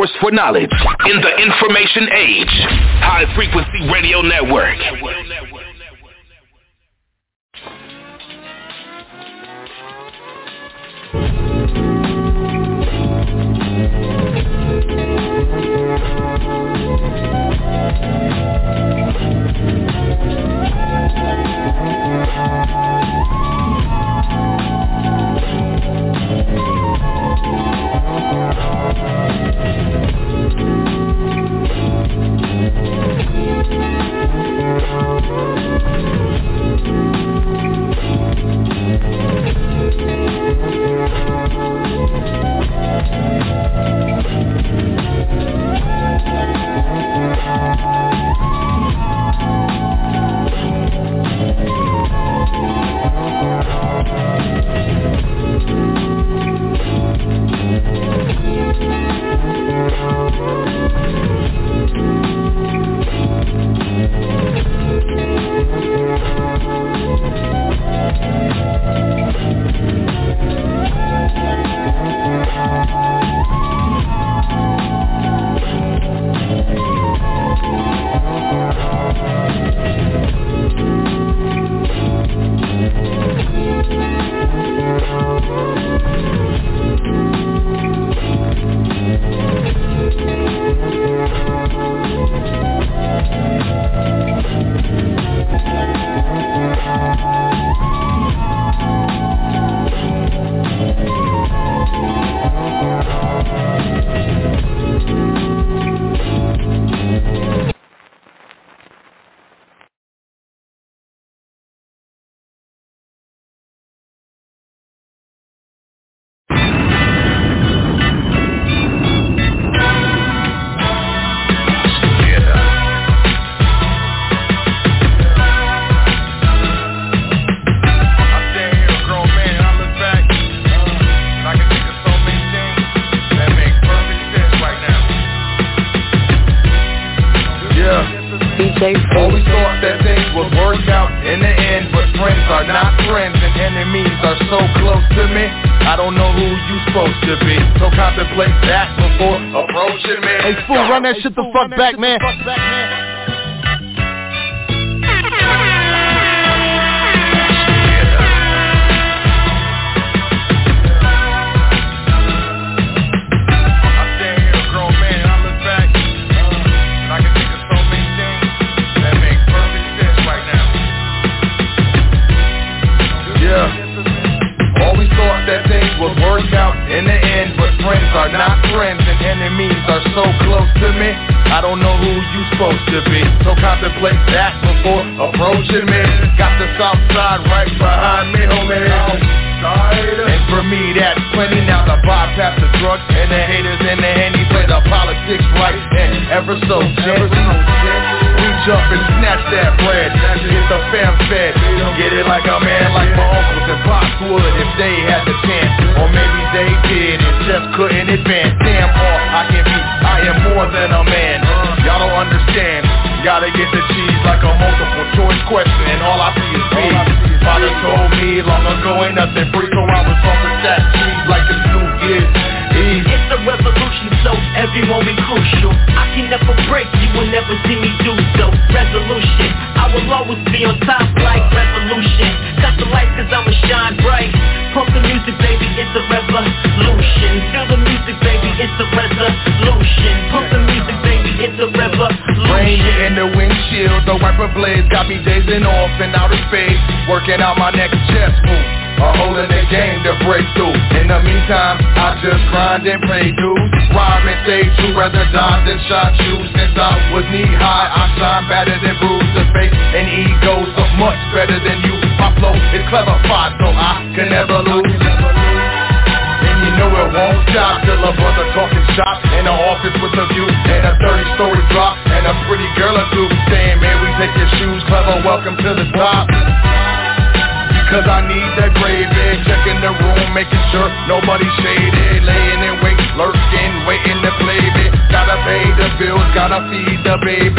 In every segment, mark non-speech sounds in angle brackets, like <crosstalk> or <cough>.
source for knowledge in the information age. High Frequency Radio Network. That shit the fuck back, man. The baby.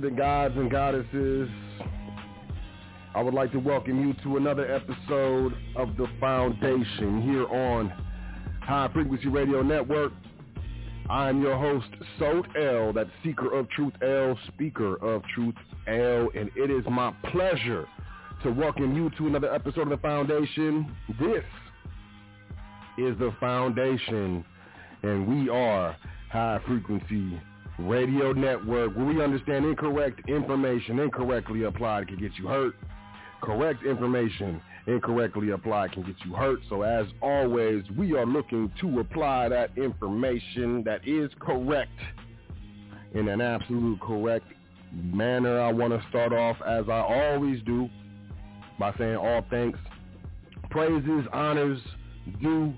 The gods and goddesses. I would like to welcome you to another episode of The Foundation here on High Frequency Radio Network. I am your host, Sot El, that seeker of truth L, speaker of truth L, and it is my pleasure to welcome you to another episode of The Foundation. This is The Foundation, and we are High Frequency radio network where we understand incorrect information incorrectly applied can get you hurt. Correct information incorrectly applied can get you hurt. So as always, we are looking to apply that information that is correct in an absolute correct manner. I want to start off as I always do by saying all thanks, praises, honors due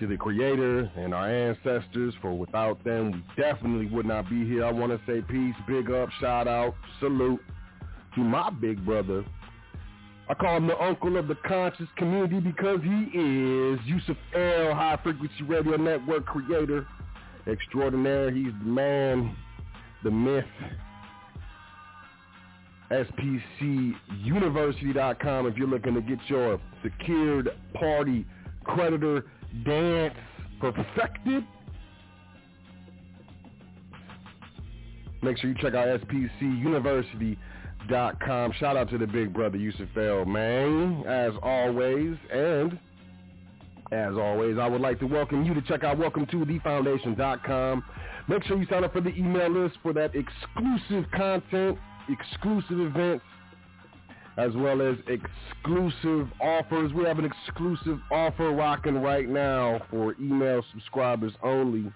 to the creator and our ancestors for without them we definitely would not be here. I want to say peace, big up, shout out, salute to my big brother. I call him the uncle of the conscious community because he is Yusuf El, High Frequency Radio Network creator extraordinaire. He's the man, the myth. SPCUniversity.com if you're looking to get your secured party creditor dance perfected. Make sure you check out spcuniversity.com. Shout out to the big brother Yusuf El, man, as always. And as always, I would like to welcome you to check out welcome to thefoundation.com. Make sure you sign up for the email list for that exclusive content, exclusive events, as well as exclusive offers. We have an exclusive offer rocking right now for email subscribers only.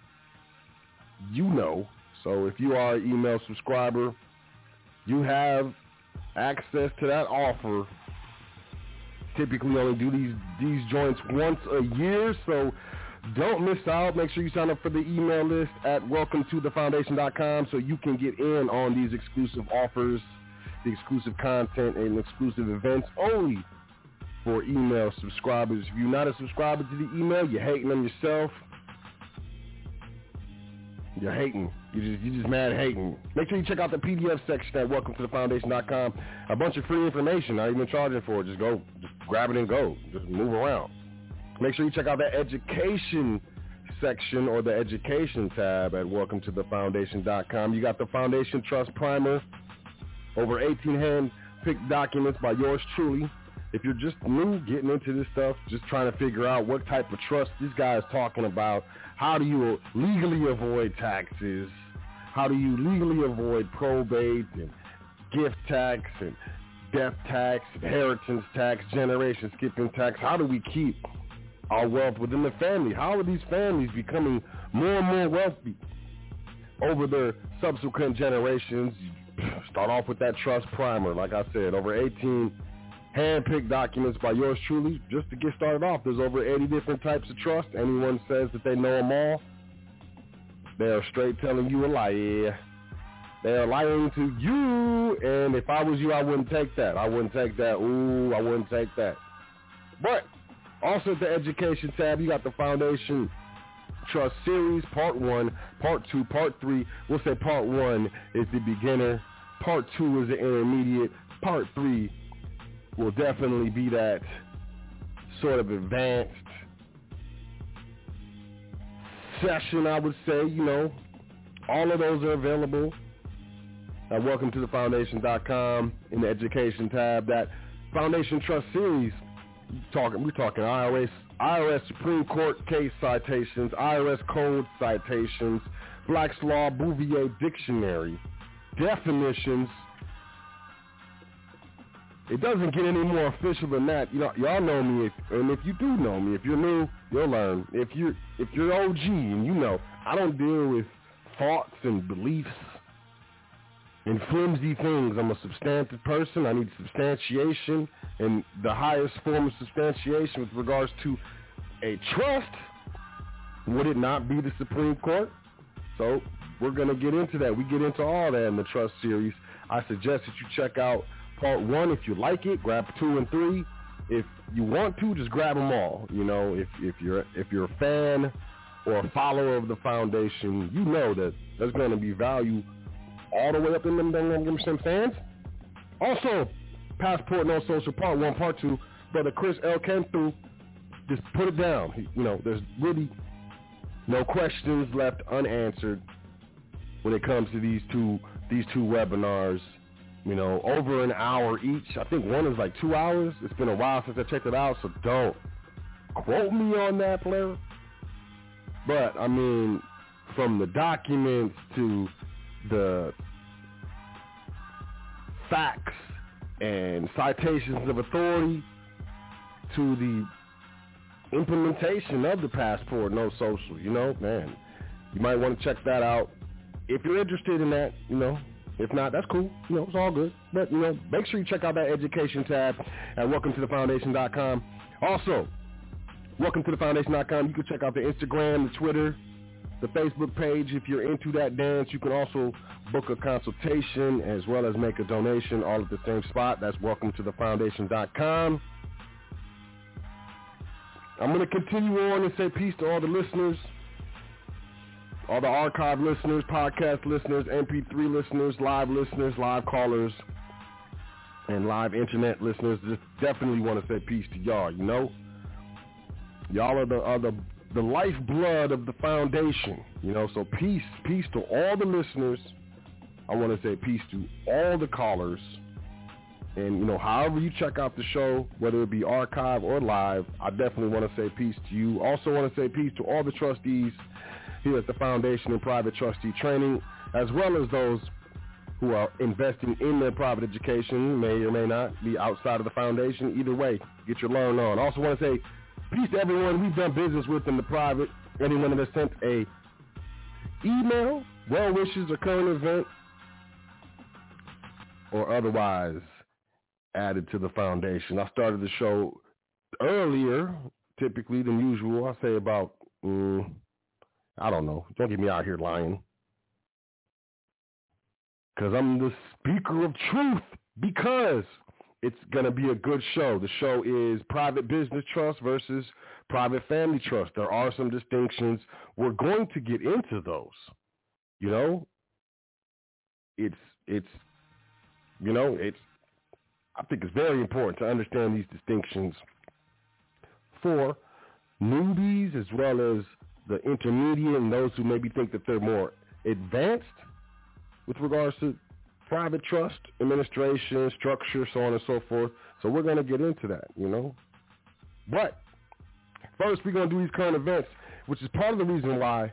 You know. So if you are an email subscriber, you have access to that offer. Typically only do these these joints once a year, so don't miss out. Make sure you sign up for the email list at welcometothefoundation.com so you can get in on these exclusive offers the exclusive content and exclusive events only for email subscribers. If you're not a subscriber to the email, you're hating on yourself. You're hating. You're just, you're just mad hating. Make sure you check out the PDF section at welcometothefoundation.com. A bunch of free information. Not even charging for it. Just go, just grab it and go. Just move around. Make sure you check out the education section or the education tab at welcometothefoundation.com. You got the Foundation Trust Primer over 18 hand-picked documents by yours truly. If you're just new getting into this stuff, just trying to figure out what type of trust this guy is talking about, how do you legally avoid taxes, how do you legally avoid probate and gift tax and death tax, inheritance tax, generation skipping tax, how do we keep our wealth within the family? How are these families becoming more and more wealthy over their subsequent generations? Start off with that trust primer. Like I said, over 18 hand-picked documents by yours truly. Just to get started off, there's over 80 different types of trust. Anyone says that they know them all, they are straight telling you a lie. They are lying to you, and if I was you, I wouldn't take that. I wouldn't take that. Ooh, I wouldn't take that. But also the education tab, you got the foundation Trust Series, Part 1, Part 2, Part 3. We'll say Part 1 is the beginner. Part 2 is the intermediate. Part 3 will definitely be that sort of advanced session, I would say. You know, all of those are available at welcome to the foundation.com in the education tab. That Foundation Trust Series, talking, we're talking IRS IRS Supreme Court case citations, IRS code citations, Black's Law Bouvier Dictionary, definitions, it doesn't get any more official than that. You know, y'all know me, if, and if you do know me, if you're new, you'll learn. If you're if you're OG and you know, I don't deal with thoughts and beliefs and flimsy things. I'm a substantive person. I need substantiation, and the highest form of substantiation with regards to a trust would it not be the Supreme Court? So we're going to get into that. We get into all that in the trust series. I suggest that you check out part one if you like it. Grab two and three. If you want to, just grab them all. You know, if if you're if you're a fan or a follower of the foundation, you know that there's going to be value all the way up in them them some fans. Also, passport no social part one, part two. Brother Chris L through. Just put it down. He, you know, there's really no questions left unanswered when it comes to these two these two webinars. You know, over an hour each. I think one is like two hours. It's been a while since I checked it out, so don't quote me on that, player. But I mean, from the documents to the facts and citations of authority to the implementation of the passport no social you know man. You might want to check that out. If you're interested in that you know. If not that's cool. You know it's all good. But you know make sure you check out that education tab at welcome to the foundation.com also welcome to the foundation.com you can check out the instagram the twitter the Facebook page. If you're into that dance, you can also book a consultation as well as make a donation all at the same spot. That's welcome to the foundation.com. I'm going to continue on and say peace to all the listeners, all the archive listeners, podcast listeners, MP3 listeners, live listeners, live callers, and live internet listeners. Just definitely want to say peace to y'all, you know? Y'all are the, are the the lifeblood of the foundation. You know, so peace, peace to all the listeners. I want to say peace to all the callers. And, you know, however you check out the show, whether it be archive or live, I definitely want to say peace to you. Also want to say peace to all the trustees here at the Foundation and Private Trustee Training, as well as those who are investing in their private education, may or may not be outside of the foundation. Either way, get your learn on. Also want to say Peace to everyone we've done business with in the private. Anyone that sent a email, well wishes, or current event, or otherwise added to the foundation. I started the show earlier, typically than usual. I say about, mm, I don't know. Don't get me out here lying. Because I'm the speaker of truth. Because it's going to be a good show. The show is private business trust versus private family trust. There are some distinctions. We're going to get into those. You know, it's it's you know it's I think it's very important to understand these distinctions for newbies as well as the intermediate and those who maybe think that they're more advanced with regards to private trust, administration, structure, so on and so forth. So we're going to get into that, you know. But first, we're going to do these current events, which is part of the reason why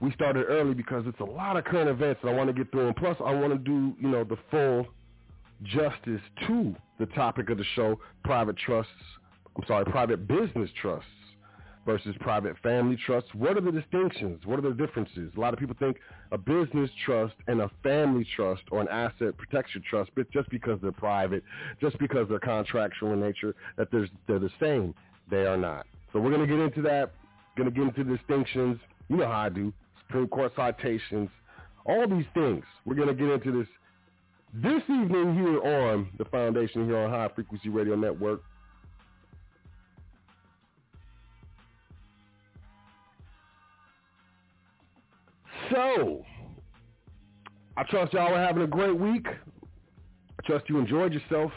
we started early because it's a lot of current events that I want to get through. And plus, I want to do, you know, the full justice to the topic of the show, private trusts. I'm sorry, private business trusts versus private family trusts. What are the distinctions? What are the differences? A lot of people think a business trust and a family trust or an asset protection trust, but just because they're private, just because they're contractual in nature, that they're, they're the same. They are not. So we're going to get into that, going to get into the distinctions. You know how I do. Supreme Court citations, all these things. We're going to get into this this evening here on the Foundation here on High Frequency Radio Network. So, I trust y'all are having a great week. I trust you enjoyed yourself,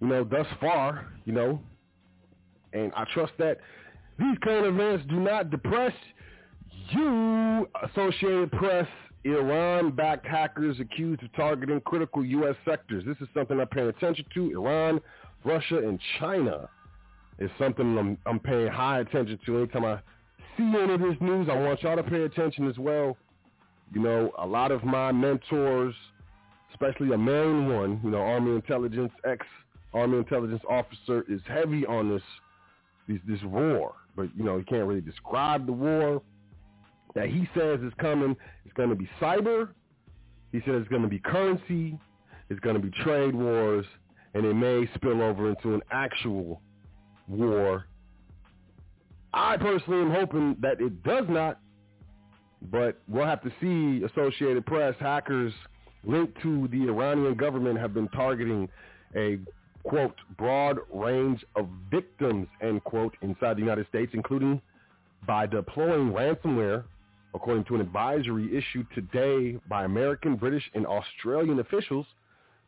you know, thus far, you know. And I trust that these current events do not depress you, Associated Press, Iran-backed hackers accused of targeting critical U.S. sectors. This is something I'm paying attention to. Iran, Russia, and China is something I'm, I'm paying high attention to anytime I see any of this news, I want y'all to pay attention as well. You know, a lot of my mentors, especially a main one, you know, Army intelligence, ex-Army intelligence officer, is heavy on this, this, this war. But, you know, he can't really describe the war that he says is coming. It's going to be cyber. He says it's going to be currency. It's going to be trade wars. And it may spill over into an actual war. I personally am hoping that it does not, but we'll have to see. Associated Press hackers linked to the Iranian government have been targeting a quote broad range of victims end quote inside the United States, including by deploying ransomware, according to an advisory issued today by American, British, and Australian officials.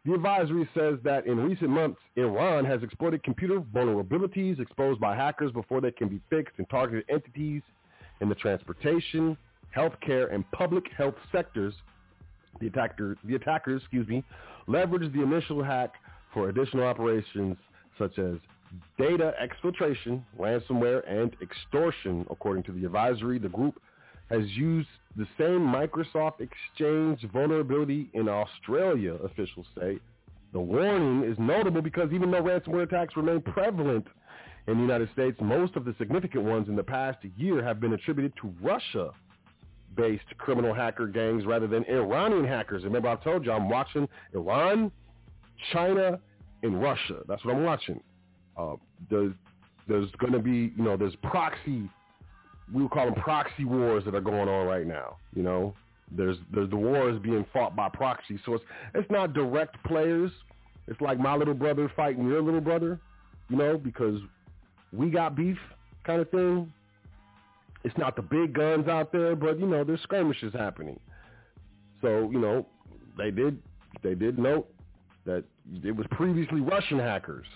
The advisory says that in recent months, Iran has exploited computer vulnerabilities exposed by hackers before they can be fixed and targeted entities in the transportation, healthcare, and public health sectors. The, attacker, the attackers, excuse me, leveraged the initial hack for additional operations such as data exfiltration, ransomware, and extortion. According to the advisory, the group has used the same Microsoft Exchange vulnerability in Australia, officials say. The warning is notable because even though ransomware attacks remain prevalent in the United States, most of the significant ones in the past year have been attributed to Russia-based criminal hacker gangs rather than Iranian hackers. Remember, I told you I'm watching Iran, China, and Russia. That's what I'm watching. Uh, there's there's going to be, you know, there's proxy we would call them proxy wars that are going on right now. You know, there's there's the wars being fought by proxy, so it's it's not direct players. It's like my little brother fighting your little brother, you know, because we got beef kind of thing. It's not the big guns out there, but you know, there's skirmishes happening. So you know, they did they did note that it was previously Russian hackers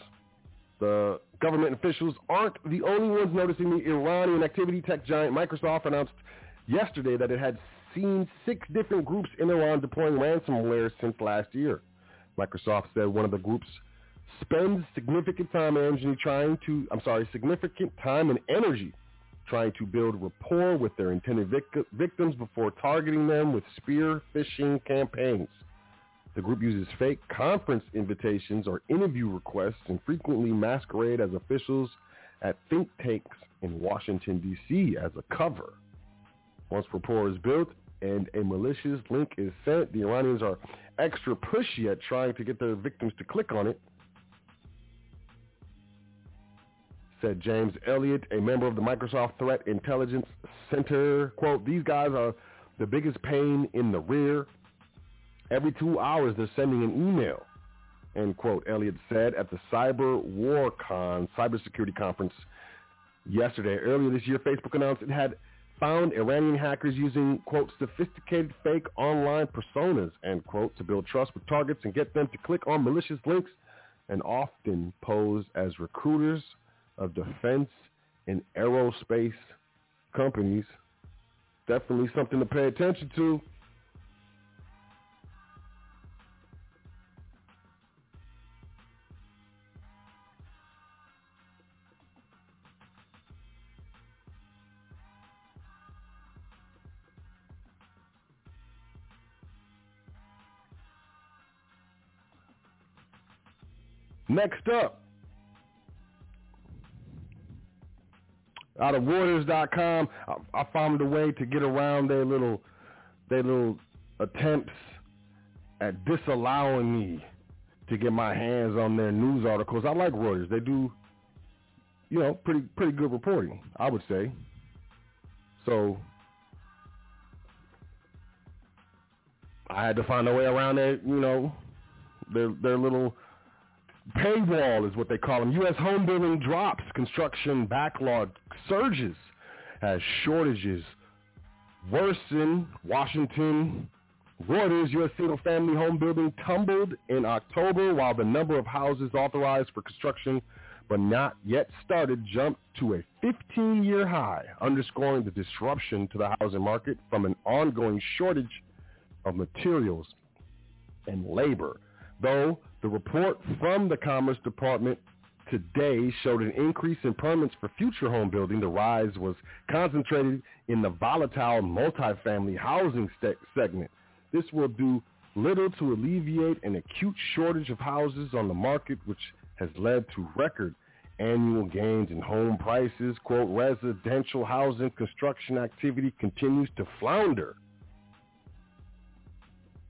the government officials aren't the only ones noticing the Iranian activity. Tech giant Microsoft announced yesterday that it had seen six different groups in Iran deploying ransomware since last year. Microsoft said one of the groups spends significant time and energy trying to, I'm sorry, significant time and energy trying to build rapport with their intended vic- victims before targeting them with spear phishing campaigns. The group uses fake conference invitations or interview requests and frequently masquerade as officials at think tanks in Washington, D.C. as a cover. Once rapport is built and a malicious link is sent, the Iranians are extra pushy at trying to get their victims to click on it. Said James Elliott, a member of the Microsoft Threat Intelligence Center. Quote, these guys are the biggest pain in the rear. Every two hours, they're sending an email, end quote, Elliott said at the Cyber War WarCon cybersecurity conference yesterday. Earlier this year, Facebook announced it had found Iranian hackers using, quote, sophisticated fake online personas, end quote, to build trust with targets and get them to click on malicious links and often pose as recruiters of defense and aerospace companies. Definitely something to pay attention to. Next up, out of Reuters.com, I, I found a way to get around their little, their little attempts at disallowing me to get my hands on their news articles. I like Reuters. They do, you know, pretty pretty good reporting, I would say. So I had to find a way around their, you know, their their little paywall is what they call them. U.S. home building drops. Construction backlog surges as shortages worsen. Washington Reuters, U.S. single-family home building tumbled in October while the number of houses authorized for construction but not yet started jumped to a 15-year high, underscoring the disruption to the housing market from an ongoing shortage of materials and labor. Though the report from the Commerce Department today showed an increase in permits for future home building. The rise was concentrated in the volatile multifamily housing segment. This will do little to alleviate an acute shortage of houses on the market, which has led to record annual gains in home prices. Quote, residential housing construction activity continues to flounder.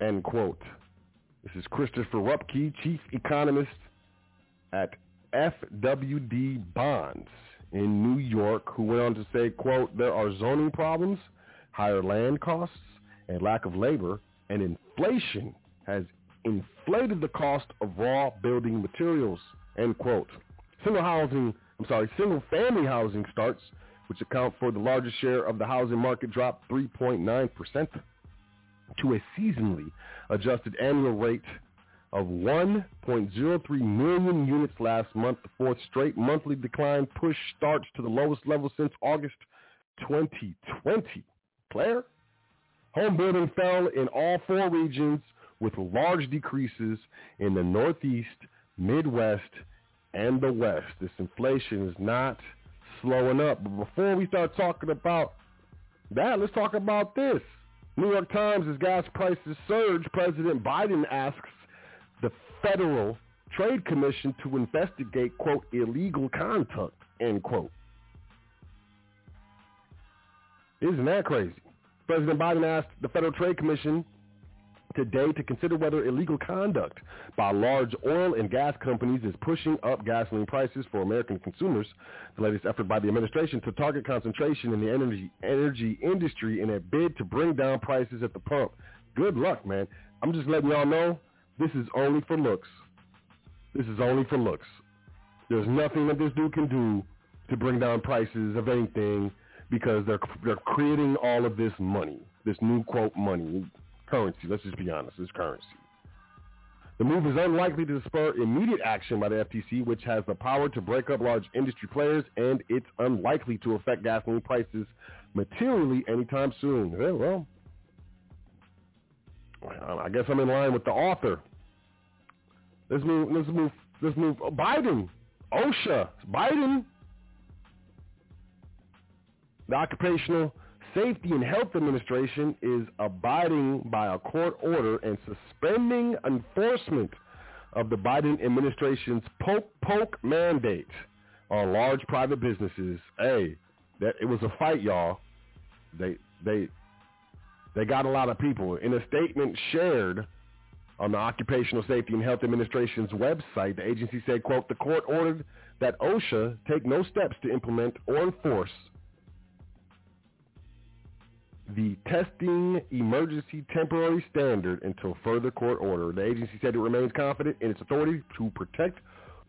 End quote. This is Christopher Rupkey, chief economist at FWD Bonds in New York, who went on to say, quote, there are zoning problems, higher land costs, and lack of labor, and inflation has inflated the cost of raw building materials, end quote. Single housing, I'm sorry, single family housing starts, which account for the largest share of the housing market, dropped 3.9% to a seasonally adjusted annual rate of 1.03 million units last month. The fourth straight monthly decline pushed starts to the lowest level since August 2020. Claire? Home building fell in all four regions with large decreases in the Northeast, Midwest, and the West. This inflation is not slowing up. But before we start talking about that, let's talk about this. New York Times, as gas prices surge, President Biden asks the Federal Trade Commission to investigate, quote, illegal conduct, end quote. Isn't that crazy? President Biden asked the Federal Trade Commission today to consider whether illegal conduct by large oil and gas companies is pushing up gasoline prices for American consumers. The latest effort by the administration to target concentration in the energy energy industry in a bid to bring down prices at the pump. Good luck, man. I'm just letting y'all know this is only for looks. This is only for looks. There's nothing that this dude can do to bring down prices of anything because they're they're creating all of this money, this new quote money, currency. Let's just be honest, it's currency. The move is unlikely to spur immediate action by the FTC, which has the power to break up large industry players, and it's unlikely to affect gasoline prices materially anytime soon. Yeah, well, I guess I'm in line with the author. Let's move. Let's move. Let's move. Oh, Biden, OSHA, Biden the Occupational Safety and Health Administration is abiding by a court order and suspending enforcement of the Biden administration's poke poke mandate on large private businesses. Hey, that it was a fight, y'all. They they they got a lot of people. In a statement shared on the Occupational Safety and Health Administration's website, the agency said, quote, the court ordered that OSHA take no steps to implement or enforce the testing emergency temporary standard until further court order. The agency said it remains confident in its authority to protect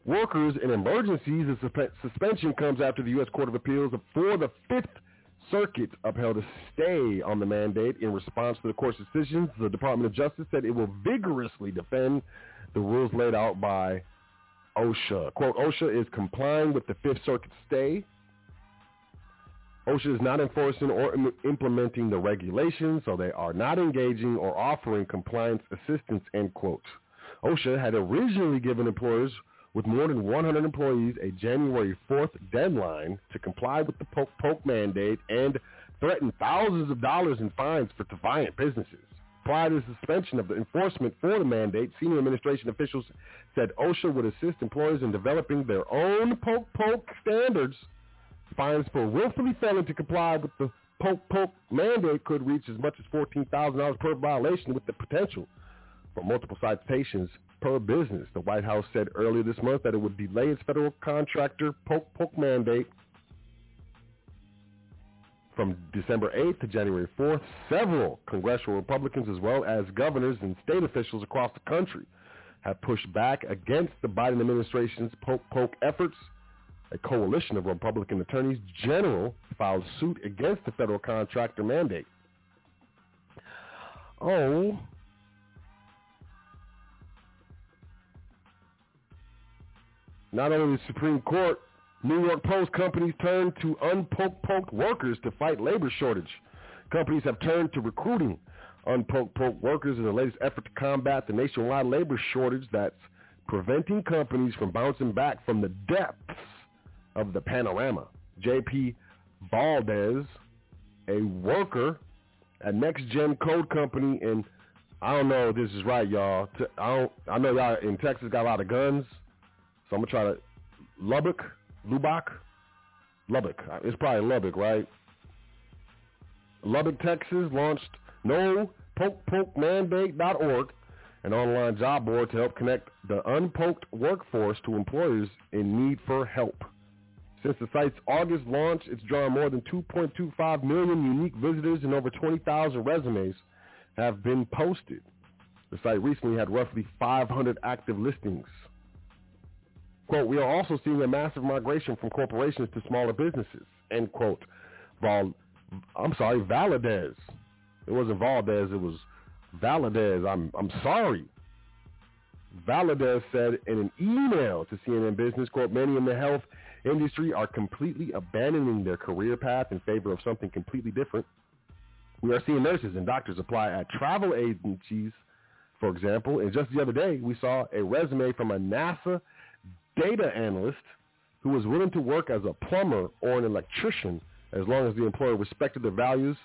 workers in emergencies. The suspension comes after the U.S. Court of Appeals for the Fifth Circuit upheld a stay on the mandate in response to the court's decisions. The Department of Justice said it will vigorously defend the rules laid out by OSHA. Quote, OSHA is complying with the Fifth Circuit stay OSHA is not enforcing or Im- implementing the regulations, so they are not engaging or offering compliance assistance, end quote. OSHA had originally given employers with more than 100 employees a January 4th deadline to comply with the poke poke mandate and threatened thousands of dollars in fines for defiant businesses. Prior to the suspension of the enforcement for the mandate, senior administration officials said OSHA would assist employers in developing their own poke poke standards Fines for willfully failing to comply with the poke poke mandate could reach as much as $14,000 per violation with the potential for multiple citations per business. The White House said earlier this month that it would delay its federal contractor poke poke mandate from December 8th to January 4th. Several congressional Republicans as well as governors and state officials across the country have pushed back against the Biden administration's poke poke efforts a coalition of Republican attorneys general filed suit against the federal contractor mandate. Oh, not only the Supreme Court, New York Post companies turned to unpoked workers to fight labor shortage. Companies have turned to recruiting unpoked workers in the latest effort to combat the nationwide labor shortage that's preventing companies from bouncing back from the depths of the panorama. J.P. Valdez, a worker at Next Gen Code Company in I don't know if this is right, y'all. I don't. I know y'all in Texas got a lot of guns, so I'm gonna try to Lubbock, Lubbock, Lubbock. Uh, it's probably Lubbock, right? Lubbock, Texas launched No Poke Poke Mandate.org, an online job board to help connect the unpoked workforce to employers in need for help. Since the site's August launch, it's drawn more than 2.25 million unique visitors and over 20,000 resumes have been posted. The site recently had roughly 500 active listings. Quote, we are also seeing a massive migration from corporations to smaller businesses, end quote. Val, I'm sorry, Valadez. It wasn't Valdez, it was Valadez. I'm, I'm sorry. Valadez said in an email to CNN Business, quote, many in the health industry are completely abandoning their career path in favor of something completely different. We are seeing nurses and doctors apply at travel agencies, for example. And just the other day, we saw a resume from a NASA data analyst who was willing to work as a plumber or an electrician as long as the employer respected their values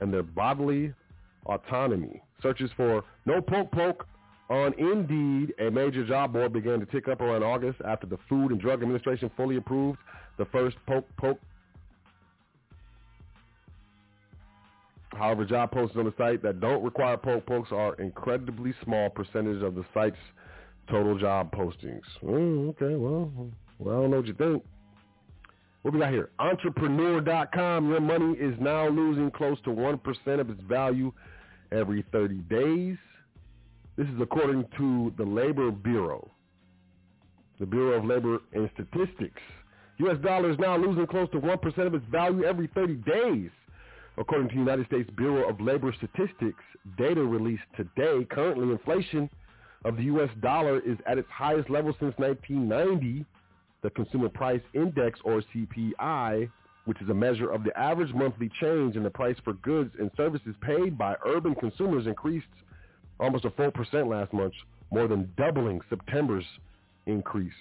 and their bodily autonomy. Searches for no poke poke on Indeed, a major job board began to tick up around August after the Food and Drug Administration fully approved the first poke poke. However, job postings on the site that don't require poke pokes are incredibly small percentage of the site's total job postings. Oh, okay, well, well, I don't know what you think. What we got here? Entrepreneur.com. Your money is now losing close to 1% of its value every 30 days. This is according to the Labor Bureau, the Bureau of Labor and Statistics. U.S. dollar is now losing close to 1% of its value every 30 days. According to the United States Bureau of Labor Statistics data released today, currently inflation of the U.S. dollar is at its highest level since 1990. The Consumer Price Index, or CPI, which is a measure of the average monthly change in the price for goods and services paid by urban consumers, increased almost a full percent last month, more than doubling September's increase.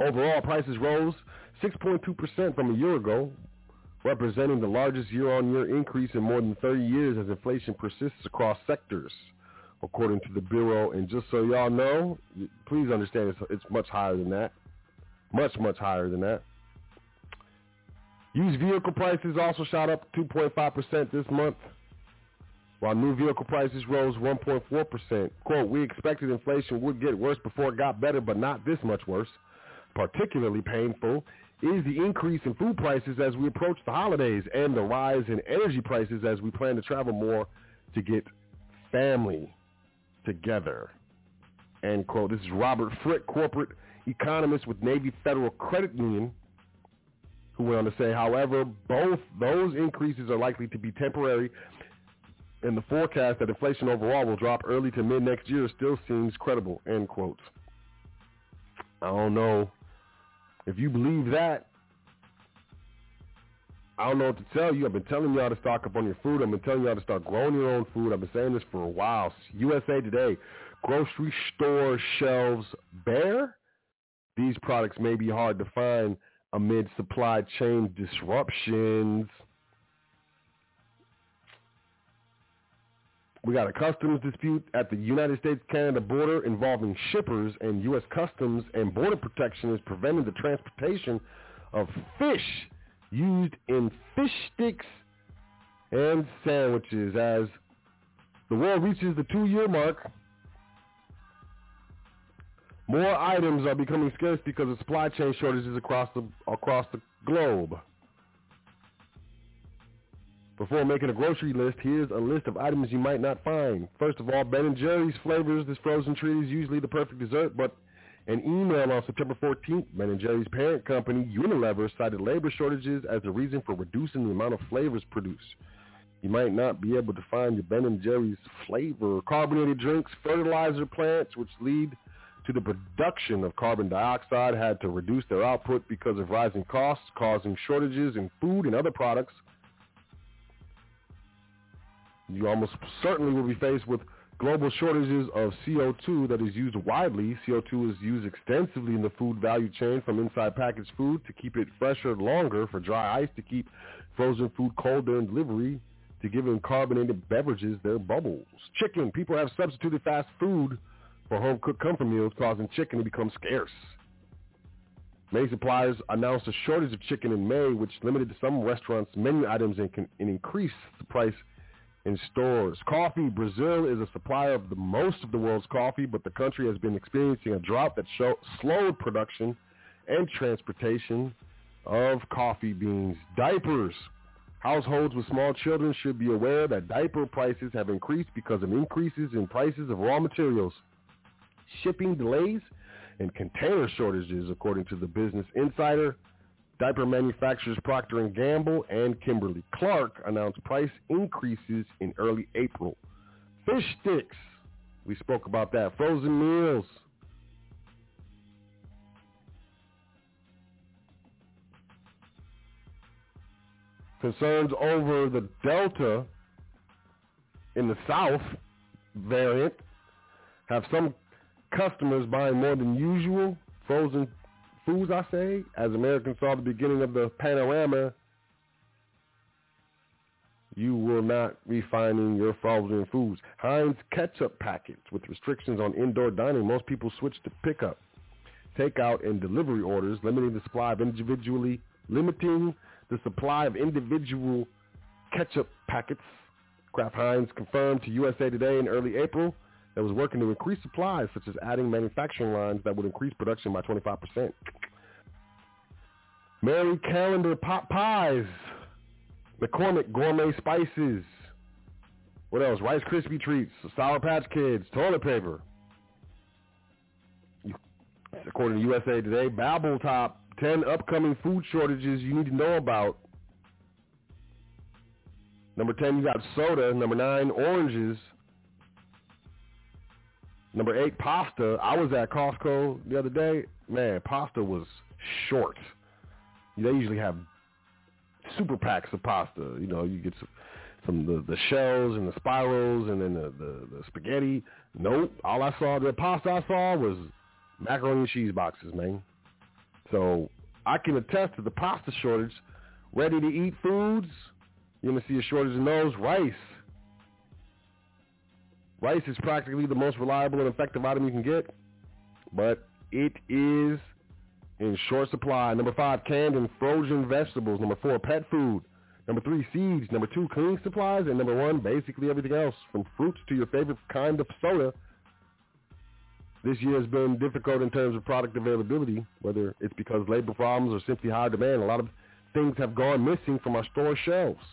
Overall, prices rose 6.2% from a year ago, representing the largest year-on-year increase in more than 30 years as inflation persists across sectors, according to the Bureau. And just so y'all know, please understand it's, it's much higher than that. Much, much higher than that. Used vehicle prices also shot up 2.5% this month while new vehicle prices rose 1.4%. Quote, we expected inflation would get worse before it got better, but not this much worse. Particularly painful is the increase in food prices as we approach the holidays and the rise in energy prices as we plan to travel more to get family together. End quote. This is Robert Frick, corporate economist with Navy Federal Credit Union, who went on to say, however, both those increases are likely to be temporary and the forecast that inflation overall will drop early to mid next year still seems credible, end quote. I don't know if you believe that. I don't know what to tell you. I've been telling y'all to stock up on your food. I've been telling y'all to start growing your own food. I've been saying this for a while. USA Today, grocery store shelves bare. These products may be hard to find amid supply chain disruptions. We got a customs dispute at the United States-Canada border involving shippers and U.S. Customs and Border Protection is preventing the transportation of fish used in fish sticks and sandwiches as the world reaches the two-year mark. More items are becoming scarce because of supply chain shortages across the across the globe. Before making a grocery list, here's a list of items you might not find. First of all, Ben & Jerry's flavors this frozen treat is usually the perfect dessert, but an email on September 14th, Ben & Jerry's parent company, Unilever, cited labor shortages as a reason for reducing the amount of flavors produced. You might not be able to find your Ben & Jerry's flavor carbonated drinks, fertilizer plants, which lead to the production of carbon dioxide, had to reduce their output because of rising costs, causing shortages in food and other products – you almost certainly will be faced with global shortages of CO2 that is used widely. CO2 is used extensively in the food value chain from inside packaged food to keep it fresher longer, for dry ice to keep frozen food cold during delivery, to giving carbonated beverages their bubbles. Chicken. People have substituted fast food for home-cooked comfort meals, causing chicken to become scarce. Many suppliers announced a shortage of chicken in May, which limited some restaurants' menu items and, can, and increased the price in stores. Coffee. Brazil is a supplier of the most of the world's coffee, but the country has been experiencing a drought that show, slowed production and transportation of coffee beans. Diapers. Households with small children should be aware that diaper prices have increased because of increases in prices of raw materials. Shipping delays and container shortages, according to the Business Insider. Diaper manufacturers Procter & Gamble and Kimberly-Clark announced price increases in early April. Fish sticks. We spoke about that. Frozen meals. Concerns over the Delta in the South variant have some customers buying more than usual frozen foods, I say, as Americans saw the beginning of the panorama, you will not be finding your frozen foods. Heinz ketchup packets with restrictions on indoor dining. Most people switch to pickup, takeout, and delivery orders, limiting the supply of individually limiting the supply of individual ketchup packets. Kraft Heinz confirmed to USA Today in early April that was working to increase supplies, such as adding manufacturing lines that would increase production by 25%. Mary Callender pot pies. McCormick gourmet spices. What else? Rice Krispie treats, Sour Patch Kids, toilet paper. According to USA Today, Babble Top, 10 upcoming food shortages you need to know about. Number 10, you got soda. Number 9, oranges. Number 8, pasta. I was at Costco the other day. Man, pasta was short. They usually have super packs of pasta. You know, you get some, some the, the shells and the spirals and then the, the, the spaghetti. Nope. All I saw, the pasta I saw was macaroni and cheese boxes, man. So I can attest to the pasta shortage. Ready to eat foods, you're going to see a shortage in those. Rice. Rice is practically the most reliable and effective item you can get, but it is in short supply. Number five, canned and frozen vegetables. Number four, pet food. Number three, seeds. Number two, cleaning supplies. And number one, basically everything else, from fruits to your favorite kind of soda. This year has been difficult in terms of product availability, whether it's because labor problems or simply high demand. A lot of things have gone missing from our store shelves.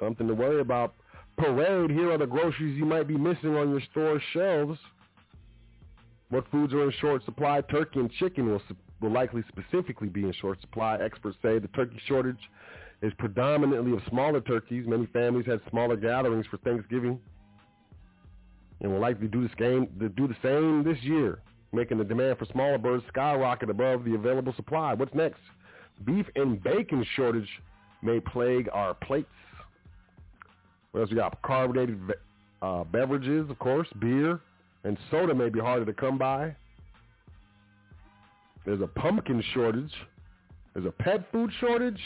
Something to worry about. Parade, here are the groceries you might be missing on your store shelves. What foods are in short supply? Turkey and chicken will, will likely specifically be in short supply. Experts say the turkey shortage is predominantly of smaller turkeys. Many families had smaller gatherings for Thanksgiving and will likely do, this game, do the same this year, making the demand for smaller birds skyrocket above the available supply. What's next? Beef and bacon shortage may plague our plates. What else we got? Carbonated uh, beverages, of course, beer, and soda may be harder to come by. There's a pumpkin shortage. There's a pet food shortage.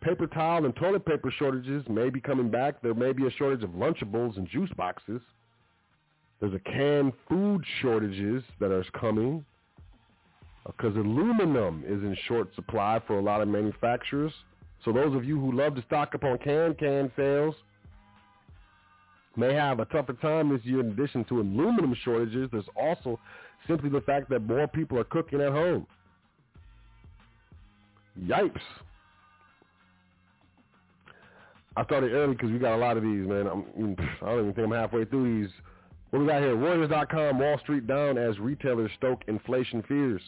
Paper towel and toilet paper shortages may be coming back. There may be a shortage of Lunchables and juice boxes. There's a canned food shortages that are coming because aluminum is in short supply for a lot of manufacturers. So those of you who love to stock up on can can sales – may have a tougher time this year in addition to aluminum shortages. There's also simply the fact that more people are cooking at home. Yipes. I started early because we got a lot of these, man. I'm, I don't even think I'm halfway through these. What we got here? Reuters.com, Wall Street down as retailers stoke inflation fears.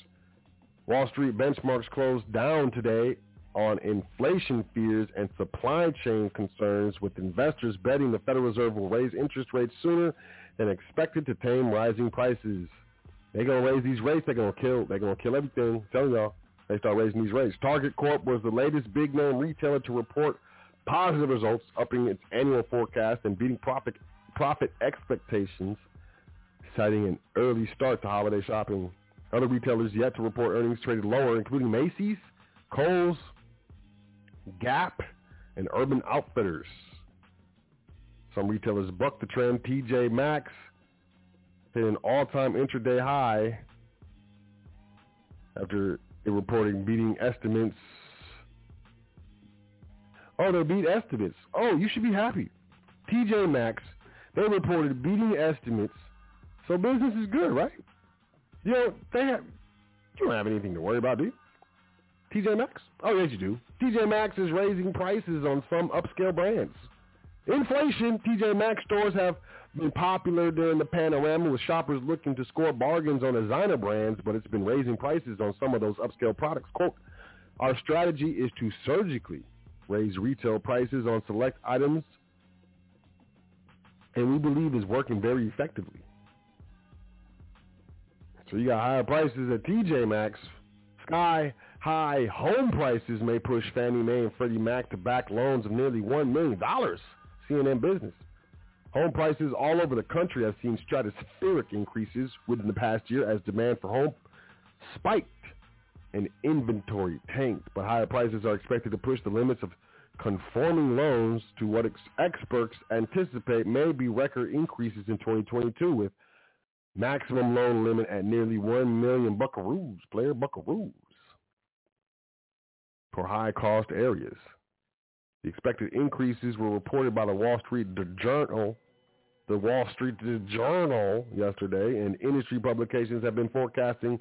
Wall Street benchmarks closed down today on inflation fears and supply chain concerns with investors betting the Federal Reserve will raise interest rates sooner than expected to tame rising prices. They're to raise these rates. They're to kill. They're to kill everything. I'm telling y'all, they start raising these rates. Target Corp was the latest big name retailer to report positive results, upping its annual forecast and beating profit profit expectations, citing an early start to holiday shopping. Other retailers yet to report earnings traded lower, including Macy's, Kohl's, Gap, and Urban Outfitters. Some retailers bucked the trend. TJ Maxx hit an all-time intraday high after it reporting beating estimates. Oh, they beat estimates. Oh, you should be happy. TJ Maxx, they reported beating estimates, so business is good, right? You know, they have, you don't have anything to worry about, do you? TJ Maxx? Oh, yes, you do. TJ Maxx is raising prices on some upscale brands. Inflation, TJ Maxx stores have been popular during the panorama with shoppers looking to score bargains on designer brands, but it's been raising prices on some of those upscale products. Quote, our strategy is to surgically raise retail prices on select items, and we believe is working very effectively. So you got higher prices at TJ Maxx. Sky high home prices may push Fannie Mae and Freddie Mac to back loans of nearly $1 million. CNN Business. Home prices all over the country have seen stratospheric increases within the past year as demand for home spiked and inventory tanked. But higher prices are expected to push the limits of conforming loans to what ex- experts anticipate may be record increases in 2022 with maximum loan limit at nearly 1 million buckaroos, player buckaroos, for high-cost areas. The expected increases were reported by the Wall Street Journal, the Wall Street Journal yesterday, and industry publications have been forecasting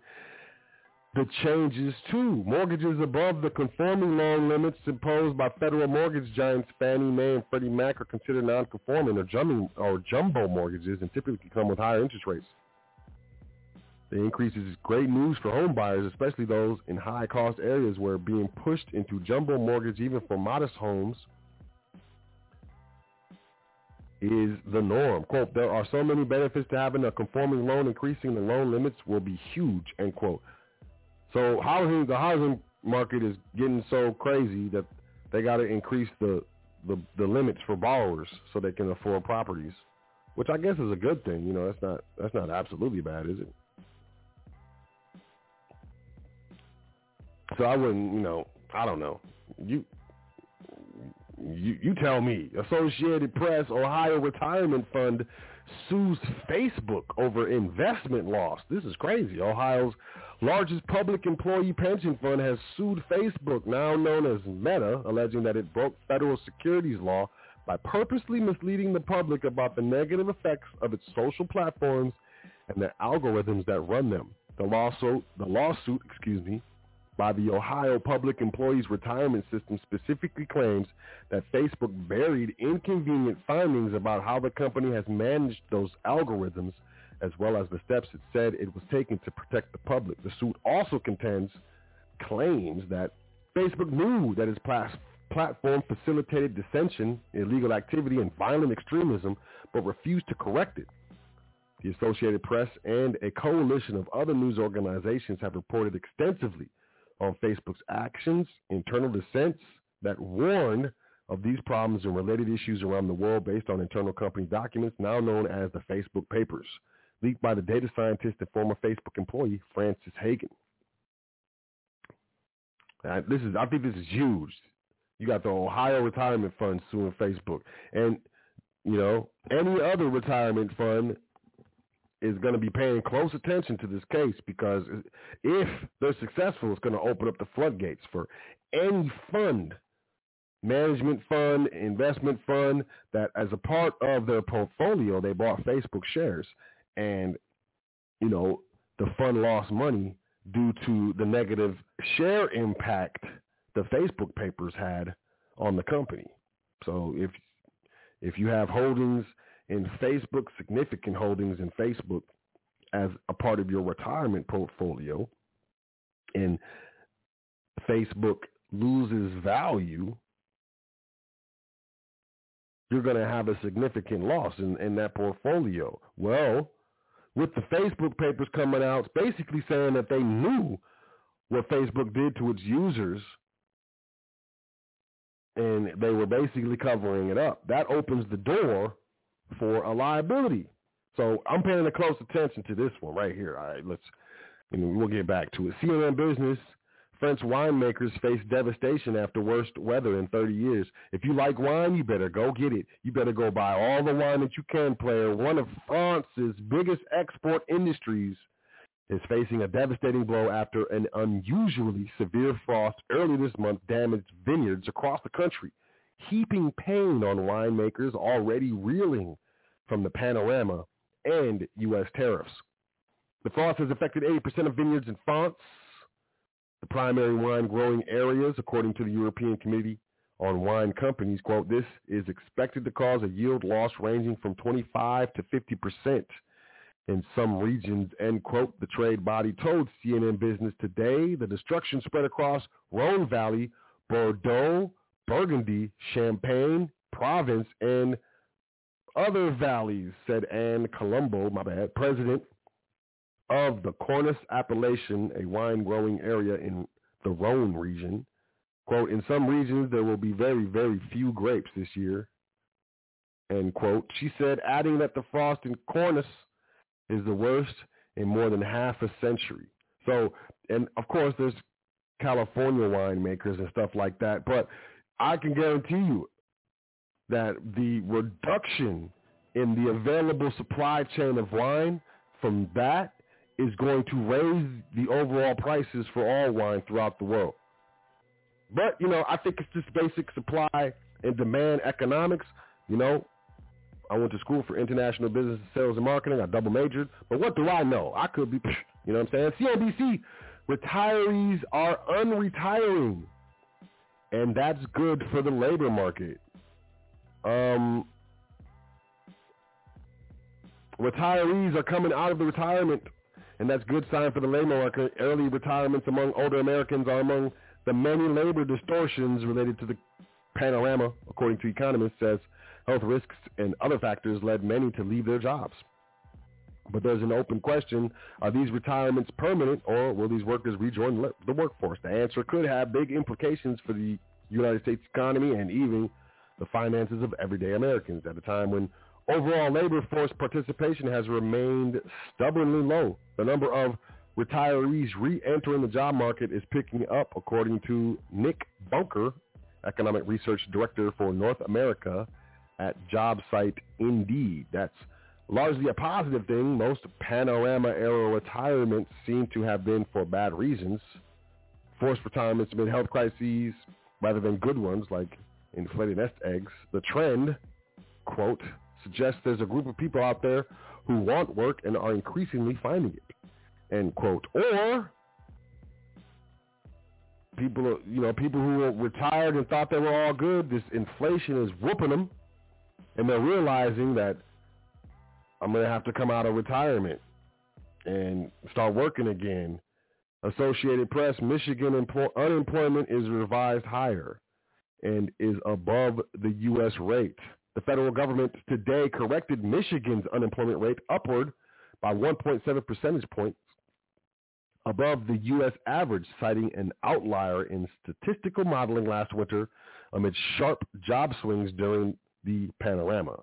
the changes too. Mortgages above the conforming loan limits imposed by federal mortgage giants Fannie Mae and Freddie Mac are considered non-conforming or, jumbo, or jumbo mortgages and typically come with higher interest rates. The increase is great news for home buyers, especially those in high-cost areas where being pushed into jumbo mortgage even for modest homes is the norm. Quote, there are so many benefits to having a conforming loan. Increasing the loan limits will be huge, end quote. So housing, the housing market is getting so crazy that they got to increase the, the, the limits for borrowers so they can afford properties, which I guess is a good thing. You know, that's not, that's not absolutely bad, is it? So I wouldn't, you know, I don't know. You, you, you tell me. Associated Press, Ohio Retirement Fund sues Facebook over investment loss. This is crazy. Ohio's largest public employee pension fund has sued Facebook, now known as Meta, alleging that it broke federal securities law by purposely misleading the public about the negative effects of its social platforms and the algorithms that run them. The lawsuit, the lawsuit, excuse me, by the Ohio Public Employees Retirement System specifically claims that Facebook buried inconvenient findings about how the company has managed those algorithms as well as the steps it said it was taking to protect the public. The suit also contends claims that Facebook knew that its platform facilitated dissension, illegal activity, and violent extremism, but refused to correct it. The Associated Press and a coalition of other news organizations have reported extensively on Facebook's actions, internal dissents that warn of these problems and related issues around the world based on internal company documents now known as the Facebook Papers, leaked by the data scientist and former Facebook employee Frances Haugen. Uh, this is, I think this is huge. You got the Ohio Retirement Fund suing Facebook, and you know any other retirement fund is going to be paying close attention to this case because if they're successful, it's going to open up the floodgates for any fund, management fund, investment fund, that as a part of their portfolio, they bought Facebook shares. And, you know, the fund lost money due to the negative share impact the Facebook papers had on the company. So if if you have holdings – in Facebook, significant holdings in Facebook as a part of your retirement portfolio, and Facebook loses value, you're going to have a significant loss in, in that portfolio. Well, with the Facebook papers coming out, it's basically saying that they knew what Facebook did to its users and they were basically covering it up. That opens the door for a liability. So I'm paying a close attention to this one right here. All right, let's, know, we'll get back to it. CNN Business, French winemakers face devastation after worst weather in 30 years. If you like wine, you better go get it. You better go buy all the wine that you can, player. One of France's biggest export industries is facing a devastating blow after an unusually severe frost early this month damaged vineyards across the country, heaping pain on winemakers already reeling from the panorama and U.S. tariffs. The frost has affected 80% of vineyards in France, the primary wine growing areas, according to the European Committee on Wine Companies. Quote, this is expected to cause a yield loss ranging from 25 to 50 percent in some regions, end quote. The trade body told CNN Business today the destruction spread across Rhone Valley, Bordeaux, Burgundy, Champagne, Provence, and other valleys, said Anne Colombo, my bad, president of the Cornas appellation, a wine growing area in the Rhone region. Quote, in some regions there will be very, very few grapes this year. End quote. She said, adding that the frost in Cornas is the worst in more than half a century. So, and of course, there's California winemakers and stuff like that, but I can guarantee you that the reduction in the available supply chain of wine from that is going to raise the overall prices for all wine throughout the world. But, you know, I think it's just basic supply and demand economics. You know, I went to school for international business sales and marketing. I double majored. But what do I know? I could be, <laughs> you know what I'm saying? CNBC, retirees are unretiring. And that's good for the labor market. Um, retirees are coming out of the retirement, and that's good sign for the labor market. Early retirements among older Americans are among the many labor distortions related to the panorama, according to economists, says health risks and other factors led many to leave their jobs. But there's an open question, are these retirements permanent or will these workers rejoin the workforce? The answer could have big implications for the United States economy and even the finances of everyday Americans at a time when overall labor force participation has remained stubbornly low. The number of retirees re-entering the job market is picking up, according to Nick Bunker, Economic Research Director for North America at job site Indeed. That's largely a positive thing. Most panorama-era retirements seem to have been for bad reasons. Forced retirements amid health crises rather than good ones like inflated nest eggs. The trend, quote, suggests there's a group of people out there who want work and are increasingly finding it, end quote. Or people, you know, people who were retired and thought they were all good, this inflation is whooping them, and they're realizing that I'm going to have to come out of retirement and start working again. Associated Press, Michigan unemployment is revised higher and is above the U.S. rate. The federal government today corrected Michigan's unemployment rate upward by 1.7 percentage points above the U.S. average, citing an outlier in statistical modeling last winter amid sharp job swings during the panorama.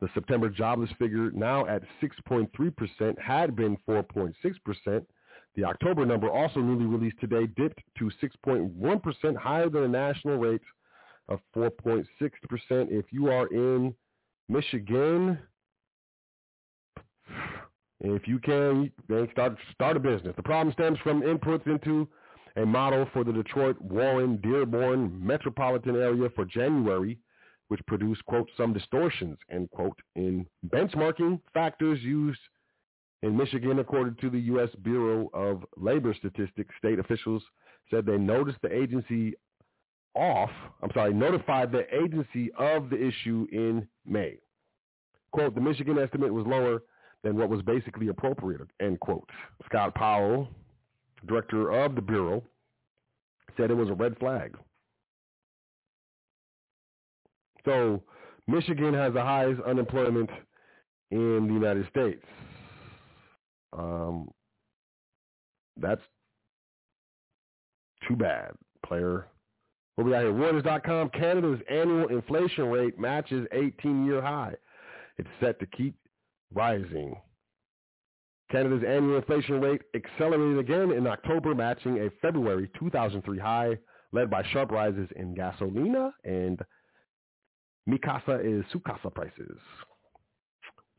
The September jobless figure, now at 6.3%, had been 4.6%. The October number, also newly released today, dipped to 6.1%, higher than the national rate of 4.6%. If you are in Michigan, if you can, then start start a business. The problem stems from inputs into a model for the Detroit, Warren, Dearborn metropolitan area for January, which produced, quote, some distortions, end quote, in benchmarking factors used in Michigan, according to the U.S. Bureau of Labor Statistics. State officials said they noticed the agency off, I'm sorry, notified the agency of the issue in May. Quote, the Michigan estimate was lower than what was basically appropriate, end quote. Scott Powell, director of the Bureau, said it was a red flag. So Michigan has the highest unemployment in the United States. Um, that's too bad, player. What we got here? Reuters.com, Canada's annual inflation rate matches 18-year high. It's set to keep rising. Canada's annual inflation rate accelerated again in October, matching a February 2003 high, led by sharp rises in gasolina and Mikasa is Sukasa prices.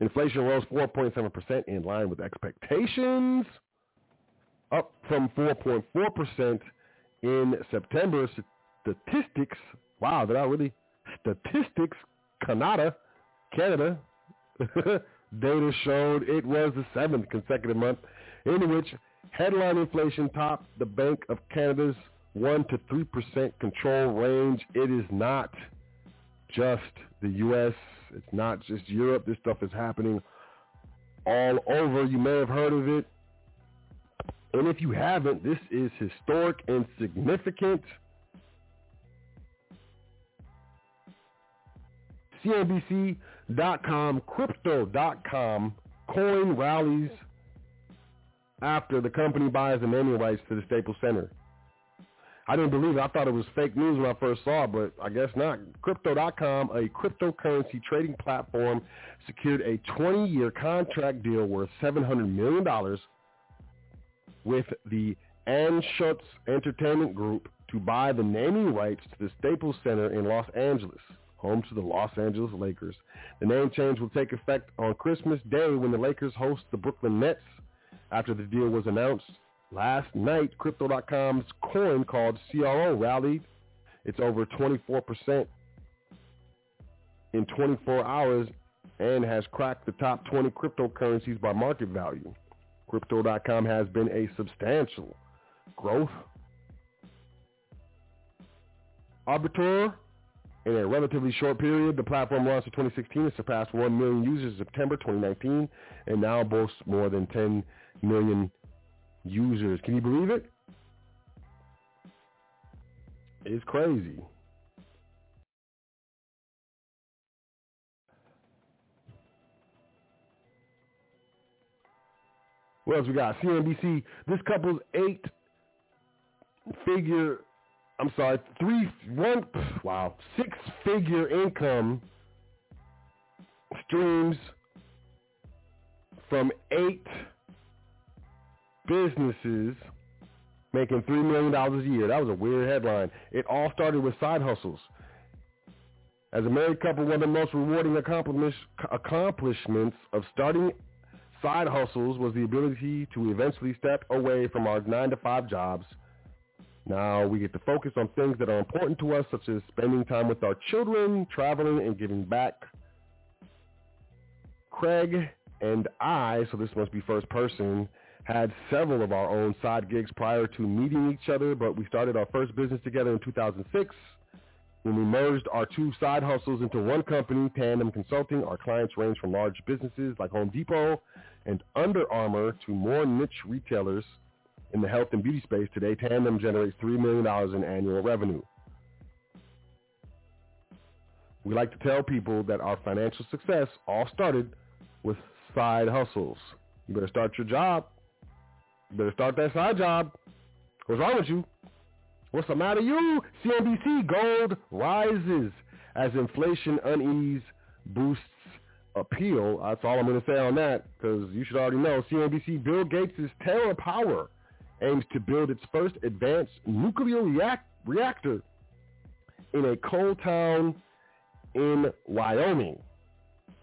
Inflation rose 4.7% in line with expectations, up from 4.4% in September. Statistics, wow, did I really? Statistics, Canada, Canada, <laughs> data showed it was the seventh consecutive month in which headline inflation topped the Bank of Canada's 1 to 3% control range. It is not just the U.S. It's not just Europe. This stuff is happening all over. You may have heard of it. And if you haven't, this is historic and significant. CNBC.com, Crypto.com, coin rallies after the company buys the naming rights to the Staples Center. I didn't believe it. I thought it was fake news when I first saw it, but I guess not. Crypto.com, a cryptocurrency trading platform, secured a 20-year contract deal worth $700 million with the Anschutz Entertainment Group to buy the naming rights to the Staples Center in Los Angeles, home to the Los Angeles Lakers. The name change will take effect on Christmas Day when the Lakers host the Brooklyn Nets. After the deal was announced, Last night, Crypto.com's coin called CRO rallied. It's over 24% in 24 hours and has cracked the top 20 cryptocurrencies by market value. Crypto.com has been a substantial growth arbiter in a relatively short period. The platform launched in 2016 and surpassed 1 million users in September 2019 and now boasts more than 10 million users. Can you believe it? It's crazy. What else we got? CNBC. This couple's eight figure, I'm sorry, three, one, wow, six figure income streams from eight businesses making $3 million a year. That was a weird headline. It all started with side hustles. As a married couple, one of the most rewarding accomplishments of starting side hustles was the ability to eventually step away from our 9 to 5 jobs. Now we get to focus on things that are important to us, such as spending time with our children, traveling, and giving back. Craig and I, so this must be first person, had several of our own side gigs prior to meeting each other, but we started our first business together in 2006 when we merged our two side hustles into one company, Tandem Consulting. Our clients range from large businesses like Home Depot and Under Armour to more niche retailers in the health and beauty space. Today, Tandem generates $3 million in annual revenue. We like to tell people that our financial success all started with side hustles. You better start your job You better start that side job. What's wrong with you? What's the matter you? CNBC gold rises as inflation unease boosts appeal. That's all I'm going to say on that because you should already know. CNBC Bill Gates' TerraPower aims to build its first advanced nuclear react- reactor in a coal town in Wyoming.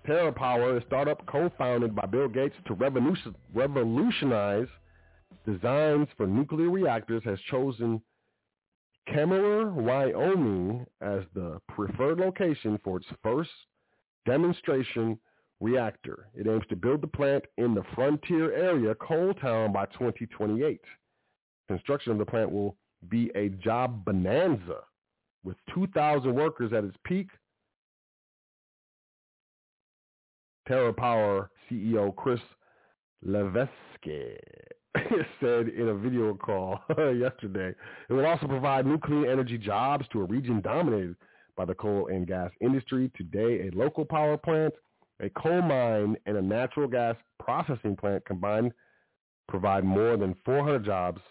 TerraPower, a startup co-founded by Bill Gates to revolution- revolutionize Designs for Nuclear Reactors has chosen Kemmerer, Wyoming as the preferred location for its first demonstration reactor. It aims to build the plant in the frontier area, Coal Town, by 2028. Construction of the plant will be a job bonanza with 2,000 workers at its peak. TerraPower CEO Chris Levesque <laughs> said in a video call <laughs> yesterday. It will also provide new clean energy jobs to a region dominated by the coal and gas industry. Today, a local power plant, a coal mine, and a natural gas processing plant combined provide more than 400 jobs,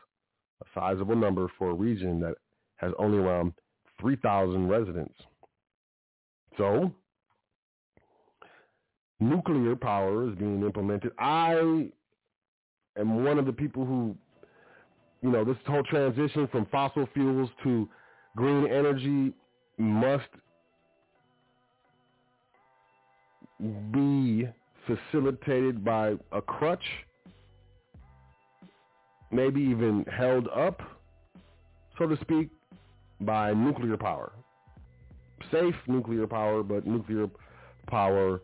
a sizable number for a region that has only around 3,000 residents. So, nuclear power is being implemented. I am one of the people who, you know, this whole transition from fossil fuels to green energy must be facilitated by a crutch, maybe even held up, so to speak, by nuclear power. Safe nuclear power, but nuclear power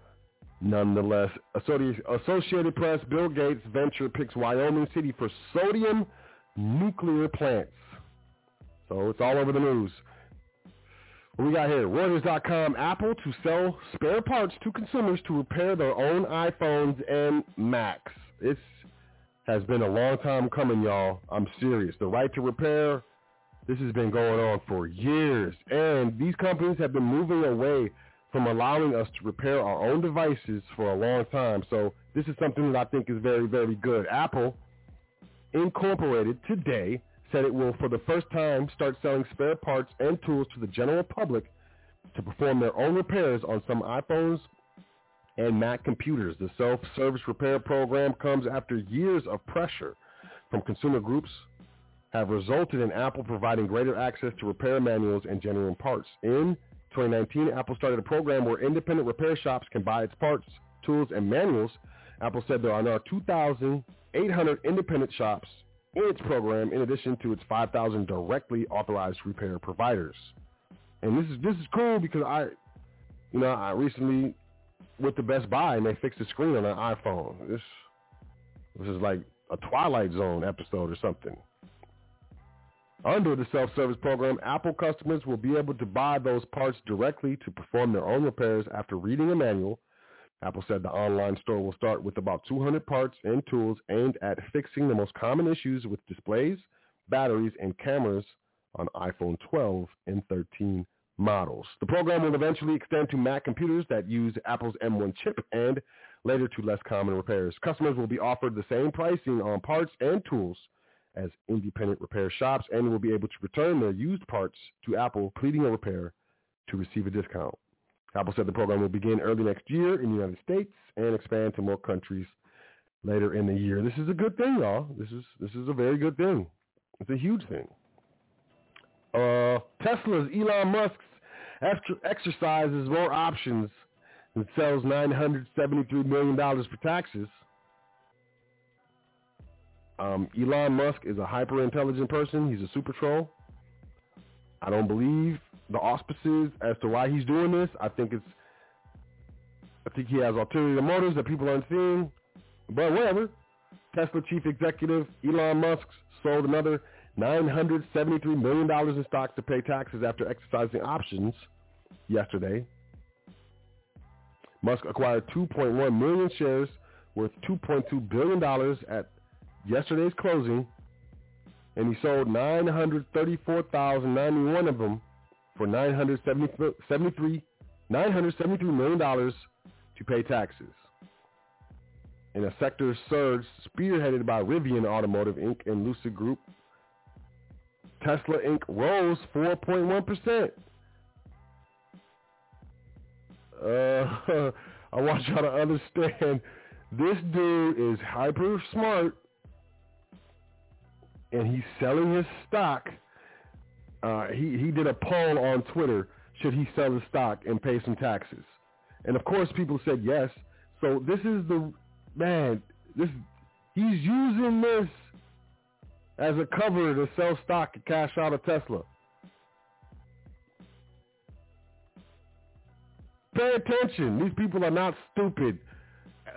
nonetheless. Associated Press, Bill Gates venture picks Wyoming City for sodium nuclear plants. So it's all over the news. What we got here? Reuters.com, Apple to sell spare parts to consumers to repair their own iPhones and Macs. This has been a long time coming, y'all. I'm serious. The right to repair, this has been going on for years. And these companies have been moving away from allowing us to repair our own devices for a long time. So this is something that I think is very, very good. Apple Incorporated today said it will, for the first time, start selling spare parts and tools to the general public to perform their own repairs on some iPhones and Mac computers. The self-service repair program comes after years of pressure from consumer groups have resulted in Apple providing greater access to repair manuals and genuine parts. In 2019, Apple started a program where independent repair shops can buy its parts, tools, and manuals. Apple said there are now 2,800 independent shops in its program in addition to its 5,000 directly authorized repair providers. And this is this is cool because I, you know, I recently with the Best Buy and they fixed the screen on an iPhone. This this is like a Twilight Zone episode or something. Under the self-service program, Apple customers will be able to buy those parts directly to perform their own repairs after reading a manual Apple said the online store will start with about 200 parts and tools aimed at fixing the most common issues with displays, batteries, and cameras on iPhone 12 and 13 models. The program will eventually extend to Mac computers that use Apple's M1 chip and later to less common repairs. Customers will be offered the same pricing on parts and tools as independent repair shops and will be able to return their used parts to Apple, pleading a repair to receive a discount. Apple said the program will begin early next year in the United States and expand to more countries later in the year. This is a good thing, y'all. This is this is a very good thing. It's a huge thing. Uh, Tesla's Elon Musk's exercises more options and sells $973 million for taxes. Um, Elon Musk is a hyper intelligent person. He's a super troll. I don't believe the auspices as to why he's doing this. I think it's, I think he has ulterior motives that people aren't seeing. But whatever. Tesla chief executive Elon Musk sold another $973 million in stock to pay taxes after exercising options yesterday. Musk acquired 2.1 million shares worth $2.2 billion at yesterday's closing, and he sold 934,091 of them for $973 million to pay taxes. In a sector surge spearheaded by Rivian Automotive Inc. and Lucid Group, Tesla Inc. rose 4.1%. Uh, <laughs> I want y'all to understand this dude is hyper smart and he's selling his stock uh, he he did a poll on Twitter. Should he sell his stock and pay some taxes? And of course, people said yes. So this is the man. This he's using this as a cover to sell stock and cash out of Tesla. Pay attention. These people are not stupid.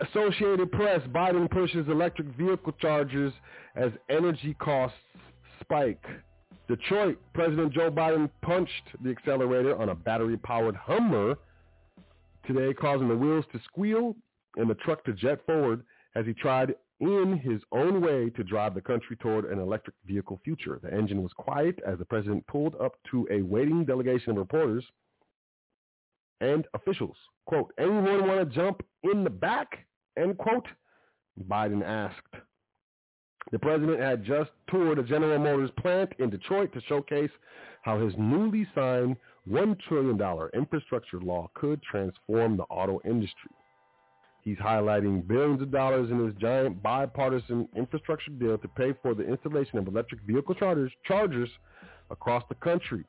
Associated Press, Biden pushes electric vehicle chargers as energy costs spike. Detroit, President Joe Biden punched the accelerator on a battery-powered Hummer today, causing the wheels to squeal and the truck to jet forward as he tried in his own way to drive the country toward an electric vehicle future. The engine was quiet as the president pulled up to a waiting delegation of reporters and officials. Quote, anyone want to jump in the back? End quote. Biden asked. The president had just toured a General Motors plant in Detroit to showcase how his newly signed $1 trillion infrastructure law could transform the auto industry. He's highlighting billions of dollars in his giant bipartisan infrastructure deal to pay for the installation of electric vehicle chargers, chargers across the country.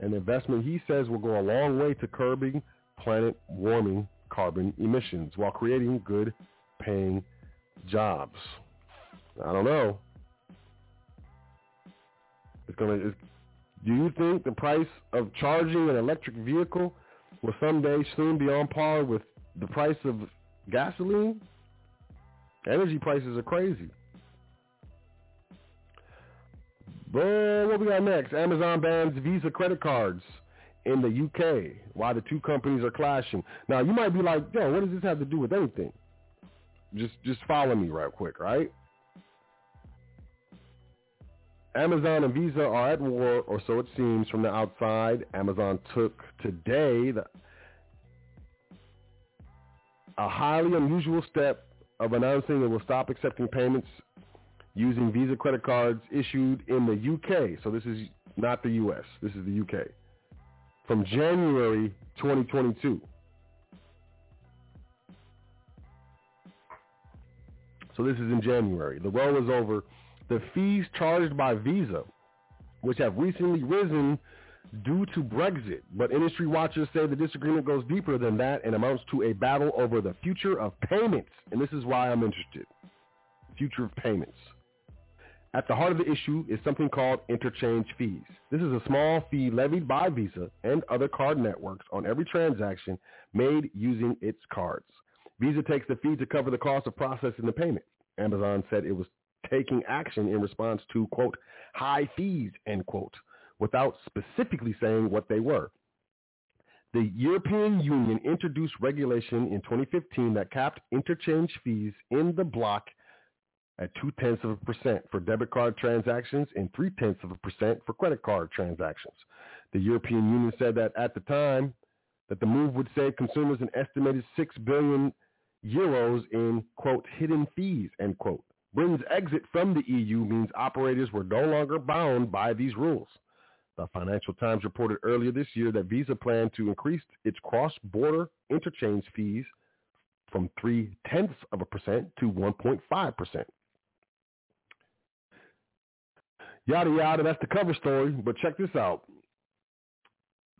An investment he says will go a long way to curbing planet warming carbon emissions while creating good paying jobs. I don't know. It's gonna. It's, do you think the price of charging an electric vehicle will someday soon be on par with the price of gasoline? Energy prices are crazy. But what we got next? Amazon bans Visa credit cards in the UK. Why the two companies are clashing. Now you might be like, yo, what does this have to do with anything? Just just follow me right quick, right? Amazon and Visa are at war, or so it seems from the outside. Amazon took today the, a highly unusual step of announcing it will stop accepting payments using Visa credit cards issued in the UK. So this is not the US. This is the UK. From January 2022. So this is in January. The roll is over the fees charged by Visa, which have recently risen due to Brexit. But industry watchers say the disagreement goes deeper than that and amounts to a battle over the future of payments. And this is why I'm interested. Future of payments. At the heart of the issue is something called interchange fees. This is a small fee levied by Visa and other card networks on every transaction made using its cards. Visa takes the fee to cover the cost of processing the payment. Amazon said it was taking action in response to, quote, high fees, end quote, without specifically saying what they were. The European Union introduced regulation in 2015 that capped interchange fees in the bloc at two-tenths of a percent for debit card transactions and three-tenths of a percent for credit card transactions. The European Union said that at the time that the move would save consumers an estimated 6 billion euros in, quote, hidden fees, end quote. Britain's exit from the EU means operators were no longer bound by these rules. The Financial Times reported earlier this year that Visa planned to increase its cross-border interchange fees from three-tenths of a percent to 1.5 percent. Yada yada, that's the cover story. But check this out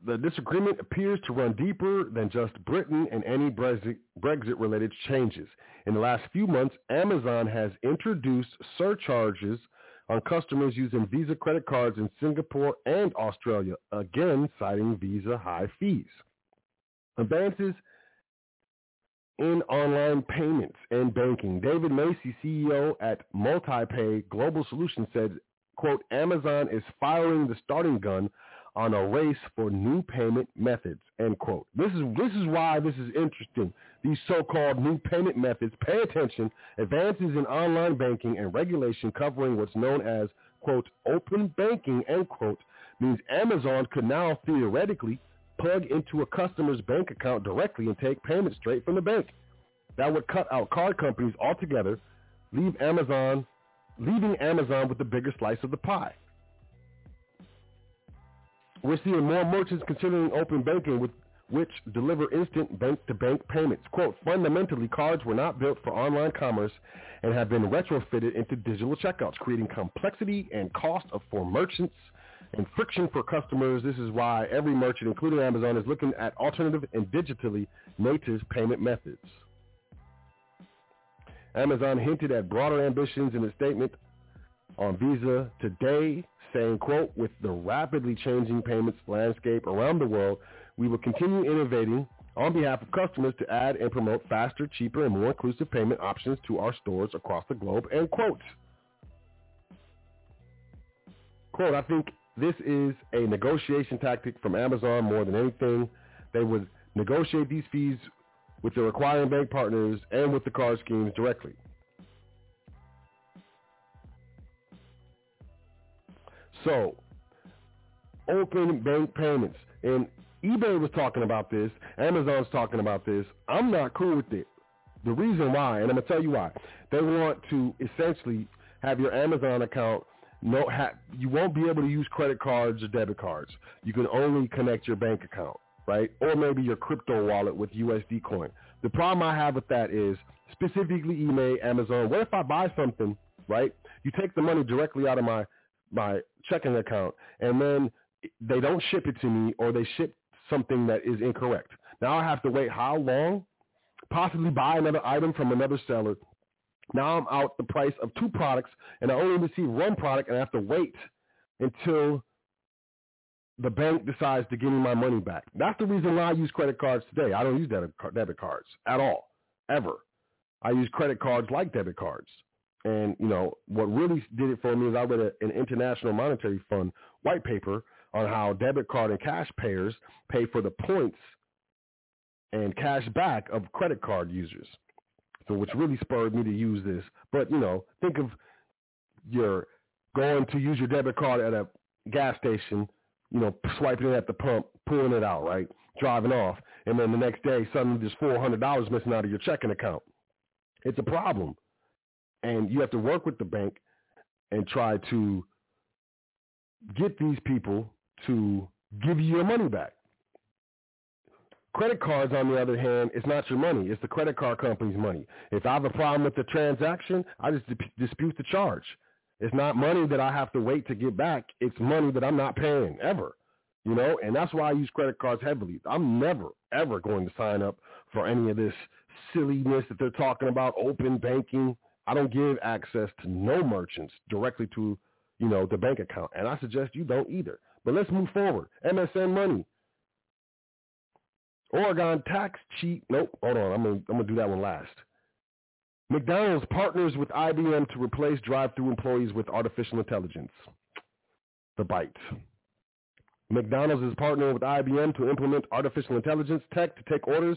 the disagreement appears to run deeper than just Britain and any Brexit-related changes. In the last few months, Amazon has introduced surcharges on customers using Visa credit cards in Singapore and Australia, again citing Visa high fees. Advances in online payments and banking. David Macy, CEO at MultiPay Global Solutions said, quote, Amazon is firing the starting gun on a race for new payment methods, end quote. This is, this is why this is interesting. These so-called new payment methods, pay attention, advances in online banking and regulation covering what's known as, quote, open banking, end quote, means Amazon could now theoretically plug into a customer's bank account directly and take payments straight from the bank. That would cut out card companies altogether, leave Amazon, leaving Amazon with the bigger slice of the pie. We're seeing more merchants considering open banking with which deliver instant bank-to-bank payments. Quote, fundamentally, cards were not built for online commerce and have been retrofitted into digital checkouts, creating complexity and cost for merchants and friction for customers. This is why every merchant, including Amazon, is looking at alternative and digitally native payment methods. Amazon hinted at broader ambitions in a statement on Visa today saying, quote, with the rapidly changing payments landscape around the world, we will continue innovating on behalf of customers to add and promote faster, cheaper, and more inclusive payment options to our stores across the globe, end quote. Quote, I think this is a negotiation tactic from Amazon more than anything. They would negotiate these fees with their acquiring bank partners and with the card schemes directly. So, open bank payments. And eBay was talking about this. Amazon's talking about this. I'm not cool with it. The reason why, and I'm going to tell you why. They want to essentially have your Amazon account no ha, you won't be able to use credit cards or debit cards. You can only connect your bank account, right? Or maybe your crypto wallet with USD coin. The problem I have with that is specifically eBay, Amazon. What if I buy something, right? You take the money directly out of my my checking account, and then they don't ship it to me, or they ship something that is incorrect. Now I have to wait how long? Possibly buy another item from another seller. Now I'm out the price of two products, and I only receive one product, and I have to wait until the bank decides to give me my money back. That's the reason why I use credit cards today. I don't use debit, cards at all, ever. I use credit cards like debit cards. And, you know, what really did it for me is I read a, an International Monetary Fund white paper on how debit card and cash payers pay for the points and cash back of credit card users. So which really spurred me to use this. But, you know, think of your going to use your debit card at a gas station you know, swiping it at the pump, pulling it out, right? Driving off. And then the next day, suddenly there's $400 missing out of your checking account. It's a problem. And you have to work with the bank and try to get these people to give you your money back. Credit cards, on the other hand, is not your money. It's the credit card company's money. If I have a problem with the transaction, I just dispute the charge. It's not money that I have to wait to get back. It's money that I'm not paying ever. You know, and that's why I use credit cards heavily. I'm never, ever going to sign up for any of this silliness that they're talking about, open banking. I don't give access to no merchants directly to, you know, the bank account. And I suggest you don't either. But let's move forward. MSN money. Oregon tax cheat. Nope. Hold on. I'm gonna I'm gonna do that one last. McDonald's partners with IBM to replace drive-through employees with artificial intelligence. The bite. McDonald's is partnering with IBM to implement artificial intelligence tech to take orders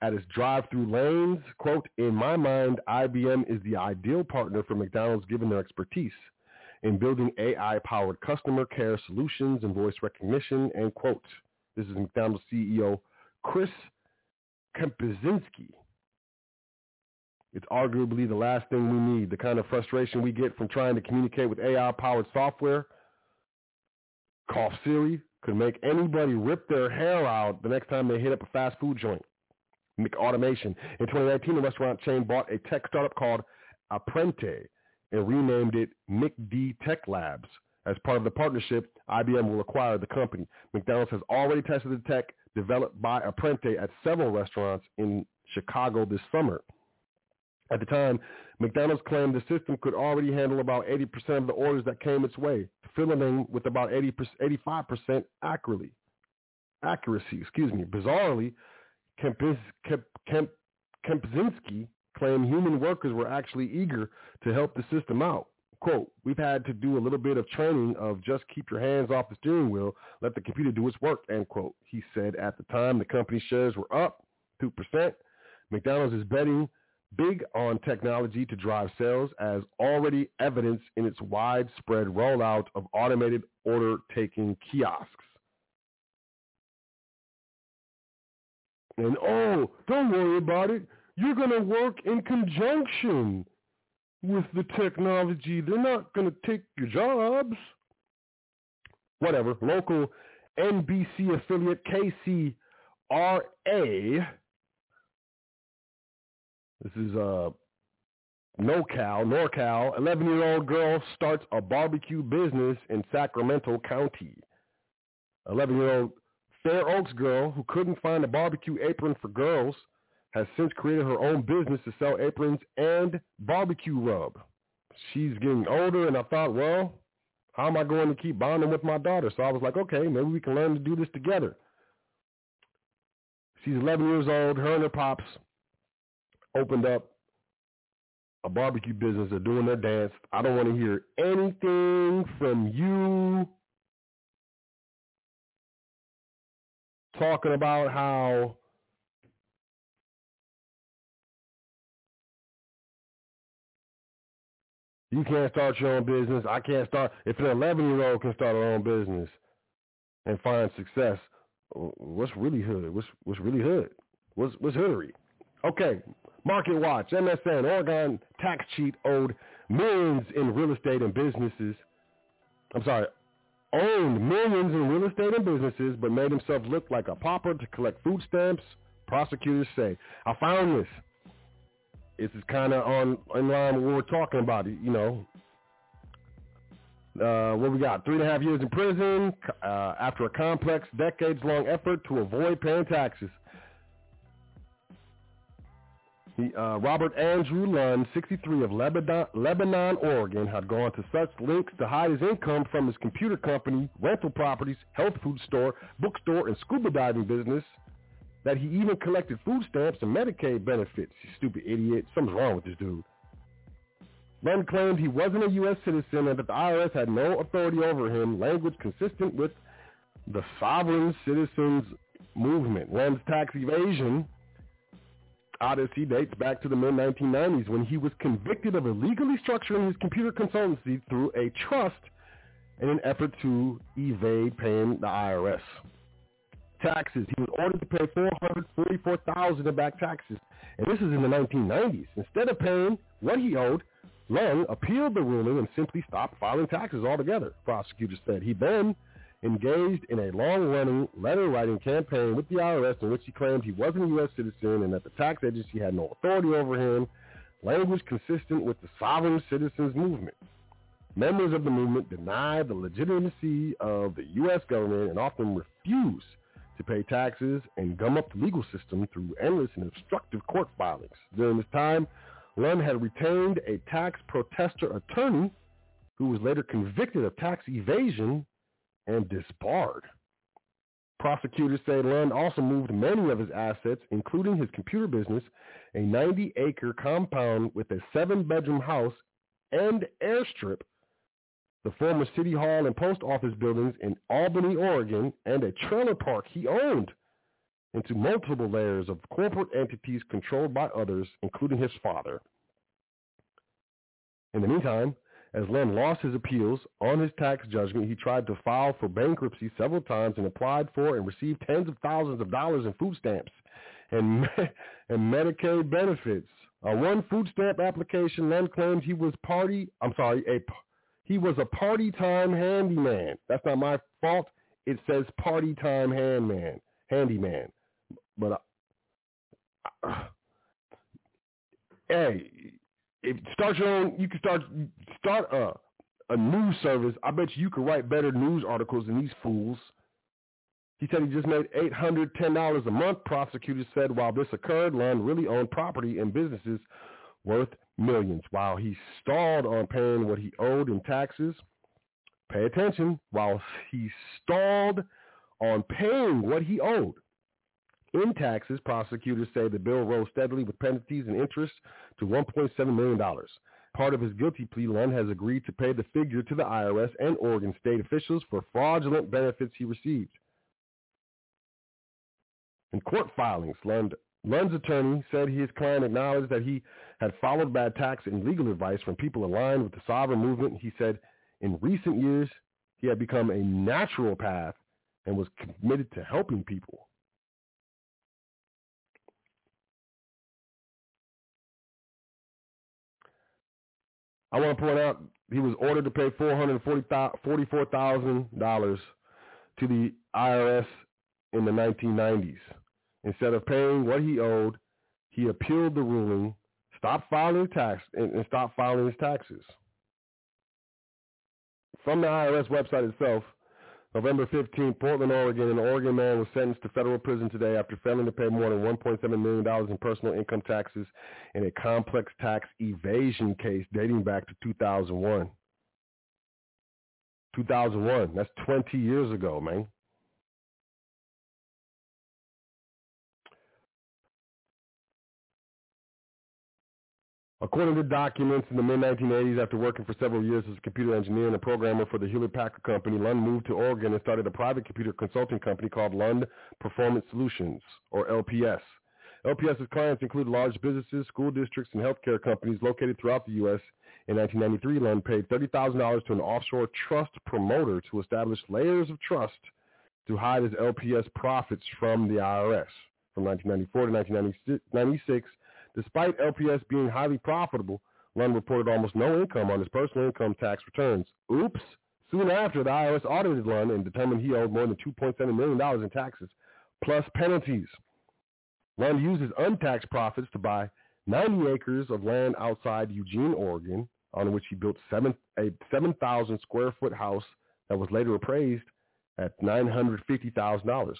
at its drive-through lanes. Quote, in my mind, IBM is the ideal partner for McDonald's given their expertise in building AI-powered customer care solutions and voice recognition, end quote. This is McDonald's CEO Chris Kempczynski it's arguably the last thing we need. The kind of frustration we get from trying to communicate with AI-powered software, cough Siri, could make anybody rip their hair out the next time they hit up a fast food joint. Automation. In 2019, the restaurant chain bought a tech startup called Apprente and renamed it McD Tech Labs. As part of the partnership, IBM will acquire the company. McDonald's has already tested the tech developed by Apprente at several restaurants in Chicago this summer. At the time, McDonald's claimed the system could already handle about 80% of the orders that came its way, filling in with about 80 85% accurately. Accuracy, excuse me. Bizarrely, Kempis, Kemp, Kemp, Kempczynski claimed human workers were actually eager to help the system out. Quote, we've had to do a little bit of training of just keep your hands off the steering wheel, let the computer do its work, end quote. He said at the time the company shares were up 2%. McDonald's is betting big on technology to drive sales as already evidenced in its widespread rollout of automated order-taking kiosks. And oh, don't worry about it. You're going to work in conjunction with the technology. They're not going to take your jobs. Whatever. Local NBC affiliate KCRA this is uh, NorCal, NorCal. 11-year-old girl starts a barbecue business in Sacramento County. 11-year-old Fair Oaks girl who couldn't find a barbecue apron for girls has since created her own business to sell aprons and barbecue rub. She's getting older, and I thought, well, how am I going to keep bonding with my daughter? So I was like, okay, maybe we can learn to do this together. She's 11 years old. Her and her pops opened up a barbecue business. They're doing their dance. I don't want to hear anything from you talking about how you can't start your own business. I can't start. If an 11 year old can start her own business and find success, what's really hood? What's what's really hood? What's what's hoodery? Okay, Market Watch, MSN, Oregon tax cheat owed millions in real estate and businesses. I'm sorry, owned millions in real estate and businesses, but made himself look like a pauper to collect food stamps Prosecutors say, I found this. This is kind of on in line with what we're talking about. You know, uh, what we got? Three and a half years in prison uh, after a complex, decades-long effort to avoid paying taxes. He, uh, Robert Andrew Lund, 63 of Lebanon, Lebanon, Oregon, had gone to such lengths to hide his income from his computer company, rental properties, health food store, bookstore, and scuba diving business that he even collected food stamps and Medicaid benefits. You stupid idiot. Something's wrong with this dude. Lund claimed he wasn't a U.S. citizen and that the IRS had no authority over him, language consistent with the sovereign citizens movement. Lund's tax evasion odyssey dates back to the mid-1990s when he was convicted of illegally structuring his computer consultancy through a trust in an effort to evade paying the IRS taxes. He was ordered to pay 444000 in back taxes, and this is in the 1990s. Instead of paying what he owed, Lund appealed the ruling and simply stopped filing taxes altogether, prosecutors said. He then engaged in a long-running letter-writing campaign with the IRS in which he claimed he wasn't a U.S. citizen and that the tax agency had no authority over him, language consistent with the sovereign citizens movement. Members of the movement deny the legitimacy of the U.S. government and often refused to pay taxes and gum up the legal system through endless and obstructive court filings. During this time, Lund had retained a tax protester attorney who was later convicted of tax evasion and disbarred. Prosecutors say Lund also moved many of his assets, including his computer business, a 90-acre compound with a seven-bedroom house and airstrip, the former city hall and post office buildings in Albany, Oregon, and a trailer park he owned into multiple layers of corporate entities controlled by others, including his father. In the meantime, as Lund lost his appeals on his tax judgment, he tried to file for bankruptcy several times and applied for and received tens of thousands of dollars in food stamps and, <laughs> and Medicaid benefits. On one food stamp application, Lund claimed he was party, I'm sorry, a, he was a party time handyman. That's not my fault. It says party time handman, handyman. But uh, hey, if start your own, you can start start a a news service. I bet you, you could write better news articles than these fools. He said he just made eight hundred ten dollars a month. Prosecutors said while this occurred, Lund really owned property and businesses worth millions. While he stalled on paying what he owed in taxes, pay attention. While he stalled on paying what he owed in taxes, prosecutors say the bill rose steadily with penalties and interest to $1.7 million. Part of his guilty plea, Lund has agreed to pay the figure to the IRS and Oregon state officials for fraudulent benefits he received. In court filings, Lund, Lund's attorney said his client acknowledged that he had followed bad tax and legal advice from people aligned with the sovereign movement. He said in recent years, he had become a naturopath and was committed to helping people. I want to point out he was ordered to pay four hundred forty-four thousand dollars to the IRS in the 1990s. Instead of paying what he owed, he appealed the ruling, stopped filing tax, and, and stopped filing his taxes. From the IRS website itself, November 15, Portland, Oregon, an Oregon man was sentenced to federal prison today after failing to pay more than $1.7 million in personal income taxes in a complex tax evasion case dating back to 2001. 2001, that's 20 years ago, man. According to documents in the mid-1980s, after working for several years as a computer engineer and a programmer for the Hewlett-Packard Company, Lund moved to Oregon and started a private computer consulting company called Lund Performance Solutions, or LPS. LPS's clients include large businesses, school districts, and healthcare companies located throughout the U.S. In 1993, Lund paid $30,000 to an offshore trust promoter to establish layers of trust to hide his LPS profits from the IRS. From 1994 to 1996, Despite LPS being highly profitable, Lund reported almost no income on his personal income tax returns. Oops. Soon after, the IRS audited Lund and determined he owed more than $2.7 million in taxes, plus penalties. Lund used his untaxed profits to buy 90 acres of land outside Eugene, Oregon, on which he built seven, a 7,000 square foot house that was later appraised at $950,000.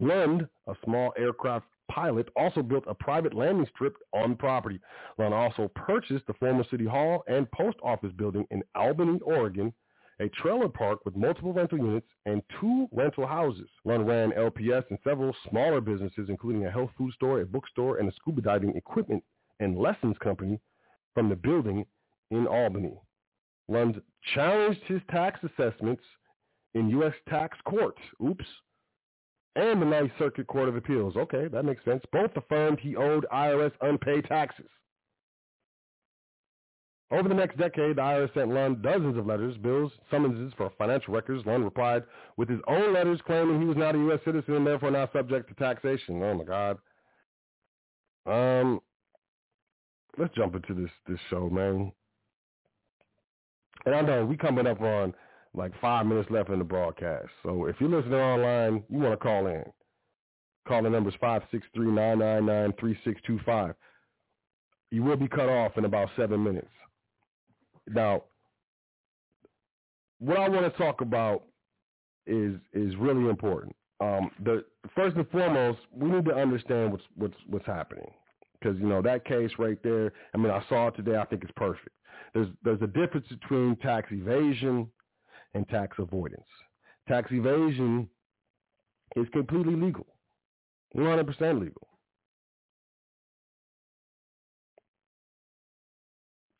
Lund, a small aircraft pilot, also built a private landing strip on property. Lund also purchased the former city hall and post office building in Albany, Oregon, a trailer park with multiple rental units and two rental houses. Lund ran LPS and several smaller businesses, including a health food store, a bookstore, and a scuba diving equipment and lessons company from the building in Albany. Lund challenged his tax assessments in U.S. tax courts. Oops. And the Ninth Circuit Court of Appeals. Okay, that makes sense. Both affirmed he owed IRS unpaid taxes. Over the next decade, the IRS sent Lund dozens of letters, bills, summonses for financial records. Lund replied with his own letters claiming he was not a U.S. citizen and therefore not subject to taxation. Oh, my God. Um, let's jump into this, this show, man. And I know we coming up on like five minutes left in the broadcast. So if you're listening online, you want to call in. Call the numbers 563-999-3625. You will be cut off in about seven minutes. Now, what I want to talk about is is really important. Um, the first and foremost, we need to understand what's what's what's happening because you know that case right there. I mean, I saw it today. I think it's perfect. There's there's a difference between tax evasion and tax avoidance. Tax evasion is completely legal, 100% legal.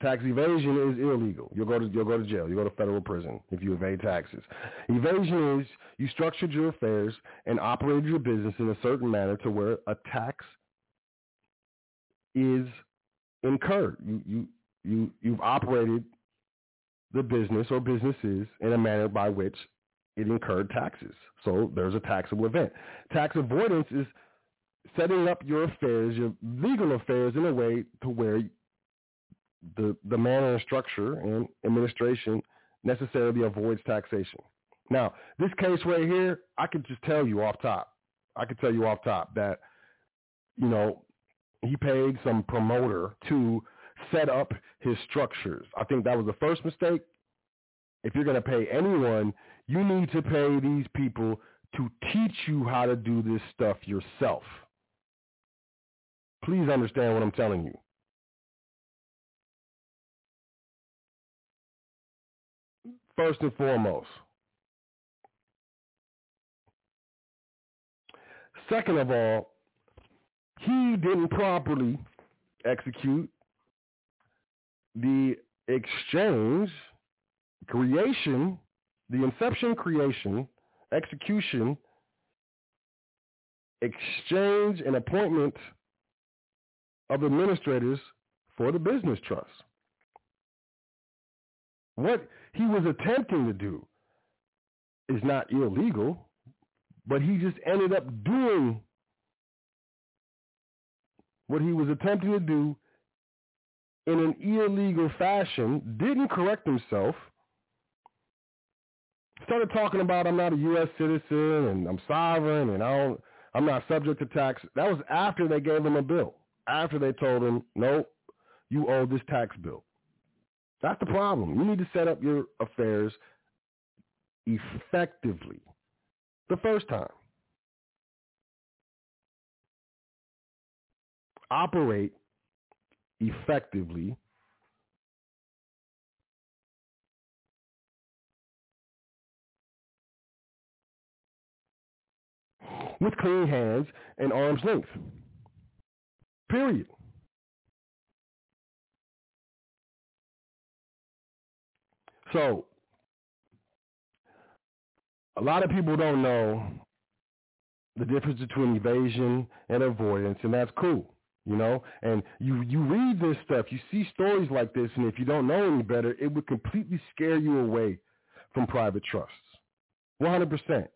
Tax evasion is illegal. You'll go to you'll go to jail. You go to federal prison if you evade taxes. Evasion is you structured your affairs and operated your business in a certain manner to where a tax is incurred. You you you you've operated the business or businesses in a manner by which it incurred taxes. So there's a taxable event. Tax avoidance is setting up your affairs, your legal affairs in a way to where the, the manner and structure and administration necessarily avoids taxation. Now, this case right here, I could just tell you off top. I could tell you off top that, you know, he paid some promoter to set up his structures. I think that was the first mistake. If you're going to pay anyone, you need to pay these people to teach you how to do this stuff yourself. Please understand what I'm telling you. First and foremost. Second of all, he didn't properly execute the exchange, creation, the inception, creation, execution, exchange, and appointment of administrators for the business trust. What he was attempting to do is not illegal, but he just ended up doing what he was attempting to do in an illegal fashion, didn't correct himself, started talking about I'm not a U.S. citizen and I'm sovereign and I don't, I'm not subject to tax. That was after they gave him a bill. After they told him, nope, you owe this tax bill. That's the problem. You need to set up your affairs effectively the first time. Operate effectively with clean hands and arm's length. Period. So, a lot of people don't know the difference between evasion and avoidance, and that's cool you know? And you you read this stuff you see stories like this and if you don't know any better it would completely scare you away from private trusts. 100%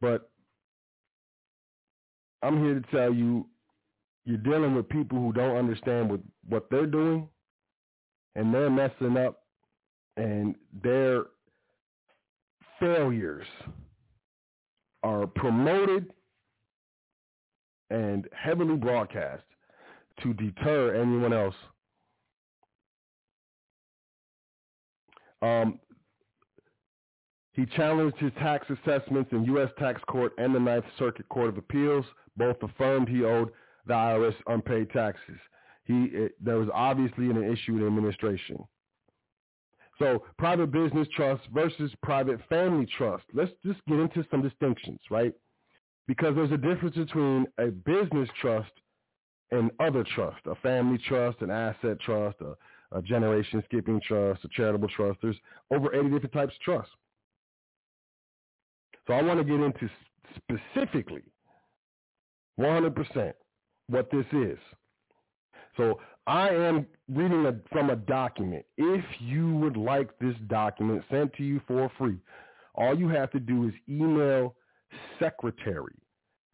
but i'm here to tell you you're dealing with people who don't understand what what they're doing and they're messing up and their failures are promoted and heavily broadcast to deter anyone else. Um, he challenged his tax assessments in U.S. Tax Court and the Ninth Circuit Court of Appeals. Both affirmed he owed the IRS unpaid taxes. He it, there was obviously an issue in administration. So private business trust versus private family trust. Let's just get into some distinctions, right? Because there's a difference between a business trust and other trust, a family trust, an asset trust, a, a generation skipping trust, a charitable trust. There's over 80 different types of trust. So I want to get into specifically 100% what this is. So I am reading a, from a document. If you would like this document sent to you for free, all you have to do is email secretary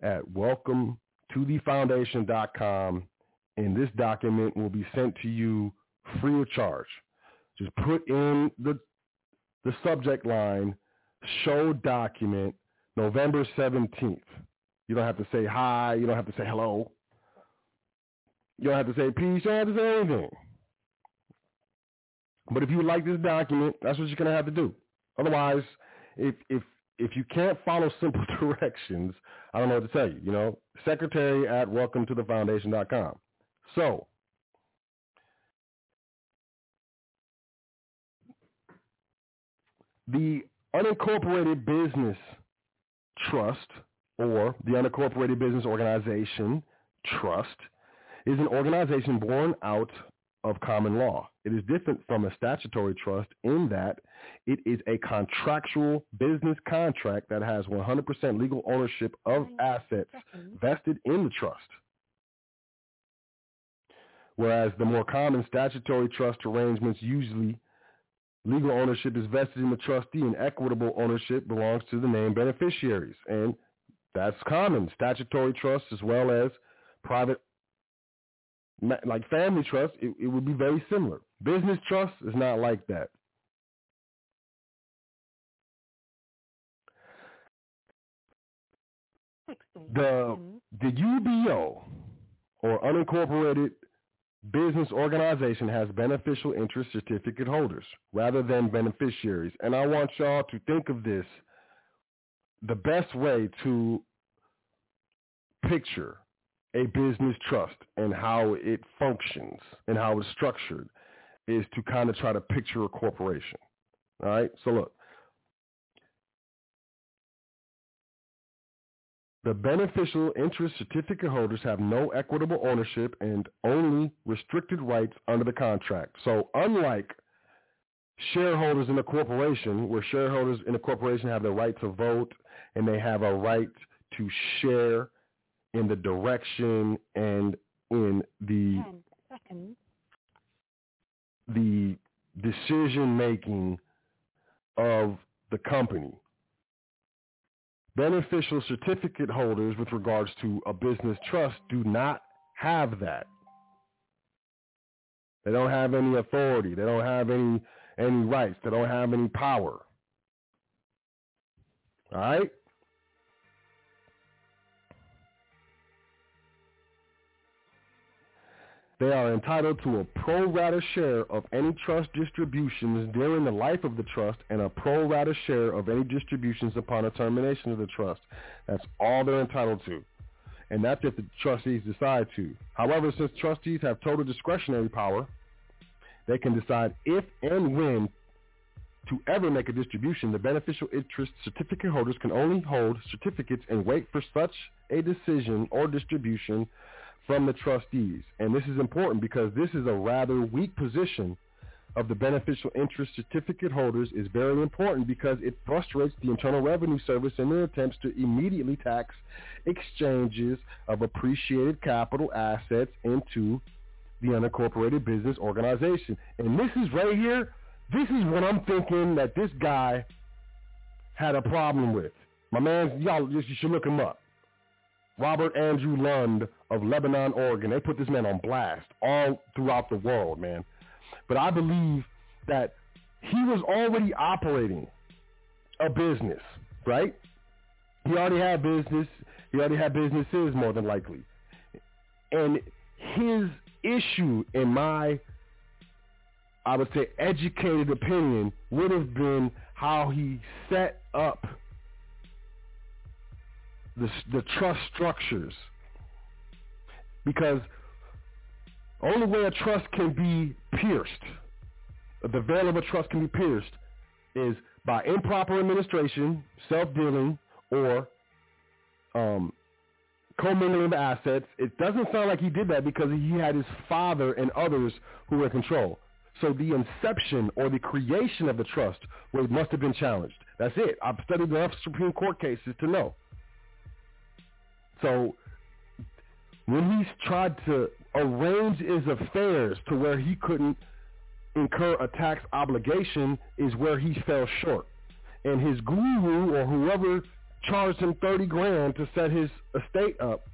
at welcome to thefoundation.com and this document will be sent to you free of charge. Just put in the the subject line show document November 17th. You don't have to say hi, you don't have to say hello. You don't have to say peace, you don't have to say anything. But if you like this document, that's what you're gonna have to do. Otherwise, if if if you can't follow simple <laughs> directions, I don't know what to tell you. You know, secretary at welcome to the foundation.com. So, the unincorporated business trust or the unincorporated business organization trust is an organization born out of common law. It is different from a statutory trust in that it is a contractual business contract that has 100% legal ownership of assets vested in the trust. Whereas the more common statutory trust arrangements usually legal ownership is vested in the trustee and equitable ownership belongs to the named beneficiaries. And that's common. Statutory trusts as well as private like family trust, it, it would be very similar. Business trust is not like that. The the UBO or unincorporated business organization has beneficial interest certificate holders rather than beneficiaries. And I want y'all to think of this the best way to picture a business trust and how it functions and how it's structured is to kind of try to picture a corporation. All right? So look. The beneficial interest certificate holders have no equitable ownership and only restricted rights under the contract. So unlike shareholders in a corporation, where shareholders in a corporation have the right to vote and they have a right to share in the direction and in the the decision making of the company. Beneficial certificate holders with regards to a business trust do not have that. They don't have any authority. They don't have any any rights. They don't have any power. All right? They are entitled to a pro rata share of any trust distributions during the life of the trust and a pro rata share of any distributions upon a termination of the trust. That's all they're entitled to. And that's if the trustees decide to. However, since trustees have total discretionary power, they can decide if and when to ever make a distribution. The beneficial interest certificate holders can only hold certificates and wait for such a decision or distribution from the trustees. And this is important because this is a rather weak position of the beneficial interest certificate holders is very important because it frustrates the Internal Revenue Service in their attempts to immediately tax exchanges of appreciated capital assets into the unincorporated business organization. And this is right here, this is what I'm thinking that this guy had a problem with. My man, y'all, you should look him up. Robert Andrew Lund of Lebanon, Oregon. They put this man on blast all throughout the world, man. But I believe that he was already operating a business, right? He already had business. He already had businesses more than likely. And his issue, in my, I would say, educated opinion, would have been how he set up the, the trust structures. Because only way a trust can be pierced, the veil of a trust can be pierced, is by improper administration, self-dealing, or um, commingling of assets. It doesn't sound like he did that because he had his father and others who were in control. So the inception or the creation of the trust was, must have been challenged. That's it. I've studied enough Supreme Court cases to know. So when he's tried to arrange his affairs to where he couldn't incur a tax obligation is where he fell short. And his guru or whoever charged him 30 grand to set his estate up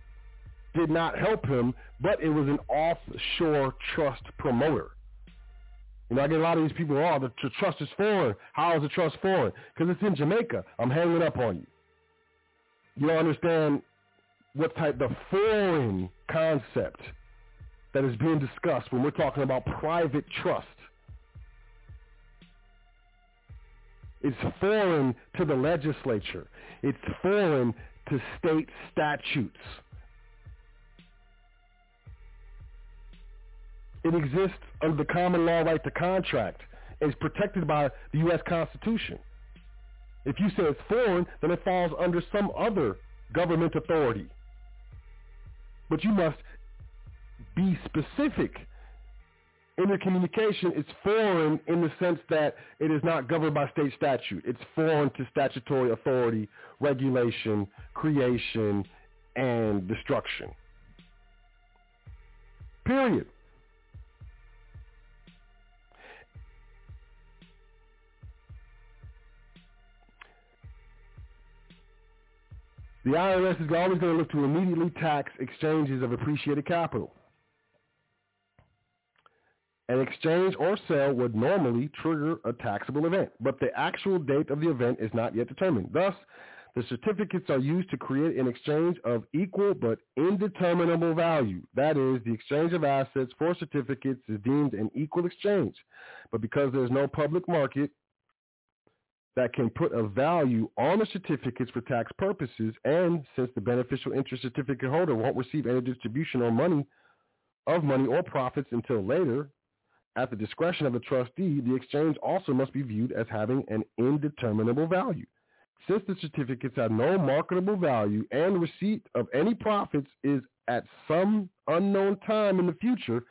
did not help him, but it was an offshore trust promoter. You know, I get a lot of these people, oh, the, the trust is foreign. How is the trust foreign? Because it's in Jamaica. I'm hanging up on you. You don't understand what type, the foreign concept that is being discussed when we're talking about private trust. It's foreign to the legislature. It's foreign to state statutes. It exists under the common law right to contract. It's protected by the U.S. Constitution. If you say it's foreign, then it falls under some other government authority. But you must be specific intercommunication is foreign in the sense that it is not governed by state statute. It's foreign to statutory authority, regulation, creation, and destruction. Period. The IRS is always going to look to immediately tax exchanges of appreciated capital. An exchange or sale would normally trigger a taxable event, but the actual date of the event is not yet determined. Thus, the certificates are used to create an exchange of equal but indeterminable value. That is, the exchange of assets for certificates is deemed an equal exchange. But because there's no public market that can put a value on the certificates for tax purposes, and since the beneficial interest certificate holder won't receive any distribution or money of money or profits until later, at the discretion of the trustee, the exchange also must be viewed as having an indeterminable value. Since the certificates have no marketable value and receipt of any profits is at some unknown time in the future,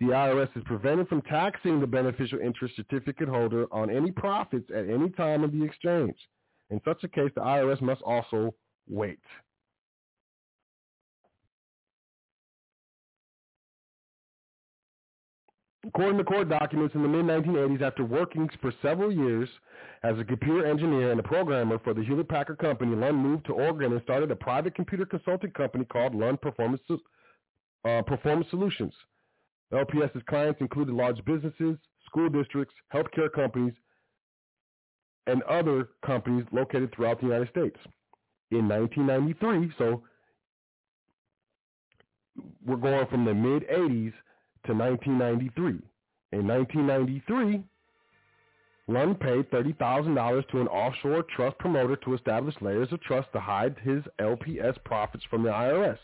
the IRS is prevented from taxing the beneficial interest certificate holder on any profits at any time of the exchange. In such a case, the IRS must also wait. According to court documents in the mid-1980s, after working for several years as a computer engineer and a programmer for the Hewlett-Packard Company, Lund moved to Oregon and started a private computer consulting company called Lund Performance, uh, Performance Solutions. LPS's clients included large businesses, school districts, healthcare companies, and other companies located throughout the United States. In 1993, so we're going from the mid-80s to 1993. In 1993, Lund paid $30,000 to an offshore trust promoter to establish layers of trust to hide his LPS profits from the IRS.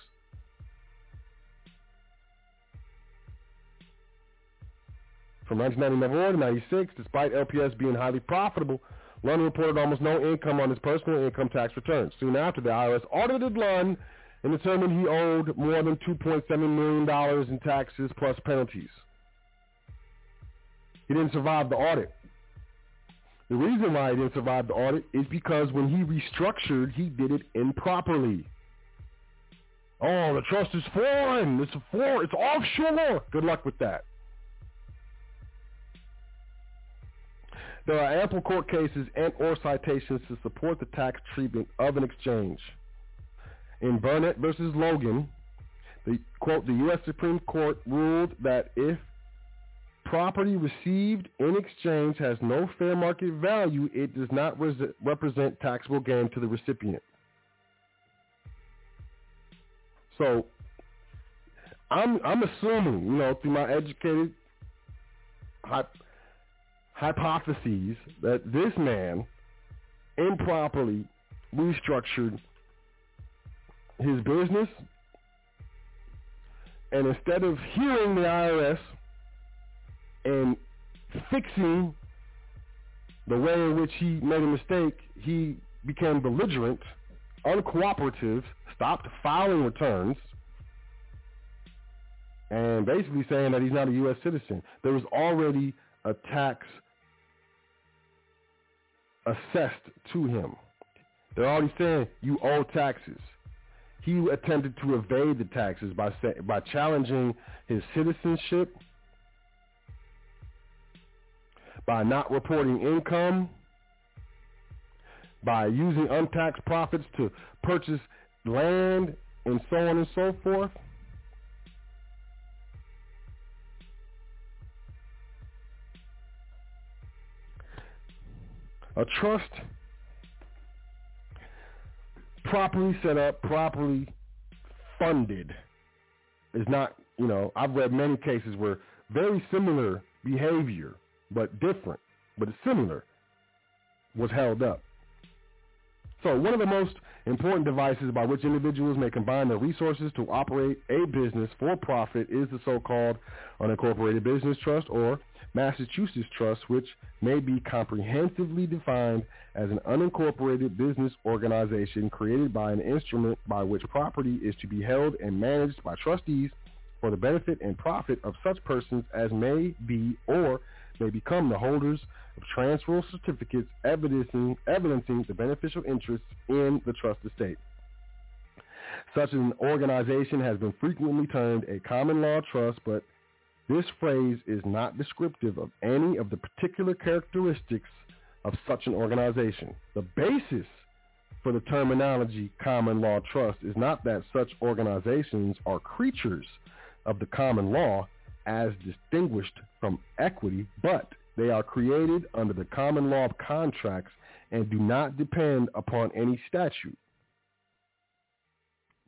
From 1994 to 96, despite LPS being highly profitable, Lund reported almost no income on his personal income tax returns. Soon after, the IRS audited Lund and determined he owed more than $2.7 million in taxes plus penalties. He didn't survive the audit. The reason why he didn't survive the audit is because when he restructured, he did it improperly. Oh, the trust is foreign. It's foreign. It's offshore. Good luck with that. There are ample court cases and or citations to support the tax treatment of an exchange in Burnet versus Logan, the quote, the U.S. Supreme Court ruled that if property received in exchange has no fair market value, it does not res- represent taxable gain to the recipient. So I'm I'm assuming, you know, through my educated hy- hypotheses that this man improperly restructured his business and instead of hearing the IRS and fixing the way in which he made a mistake, he became belligerent, uncooperative, stopped filing returns, and basically saying that he's not a U.S. citizen. There was already a tax assessed to him. They're already saying you owe taxes. He attempted to evade the taxes by by challenging his citizenship, by not reporting income, by using untaxed profits to purchase land, and so on and so forth. A trust properly set up, properly funded is not, you know, I've read many cases where very similar behavior, but different, but similar, was held up. So one of the most important devices by which individuals may combine their resources to operate a business for profit is the so-called unincorporated business trust or Massachusetts Trust, which may be comprehensively defined as an unincorporated business organization created by an instrument by which property is to be held and managed by trustees for the benefit and profit of such persons as may be or may become the holders of transferable certificates evidencing, evidencing the beneficial interests in the trust estate. Such an organization has been frequently termed a common law trust, but this phrase is not descriptive of any of the particular characteristics of such an organization. The basis for the terminology common law trust is not that such organizations are creatures of the common law as distinguished from equity, but they are created under the common law of contracts and do not depend upon any statute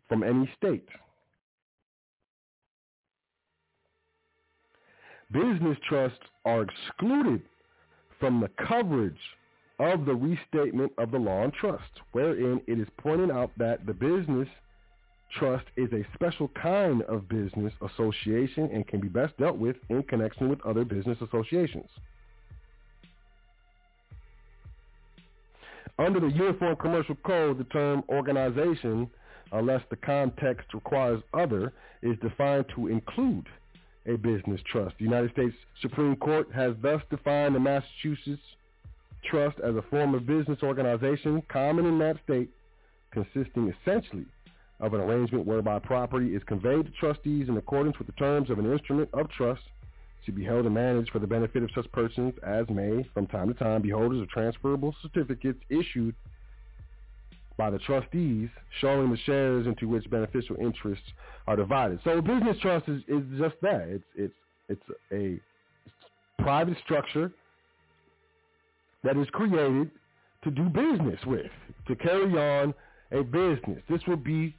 from any state. Business trusts are excluded from the coverage of the restatement of the law on trust, wherein it is pointed out that the business trust is a special kind of business association and can be best dealt with in connection with other business associations. Under the Uniform Commercial Code, the term organization, unless the context requires other, is defined to include a business trust. The United States Supreme Court has thus defined the Massachusetts Trust as a form of business organization common in that state, consisting essentially of an arrangement whereby property is conveyed to trustees in accordance with the terms of an instrument of trust to be held and managed for the benefit of such persons as may, from time to time, be holders of transferable certificates issued by the trustees showing the shares into which beneficial interests are divided. So a business trust is, is just that. It's it's it's a private structure that is created to do business with, to carry on a business. This would be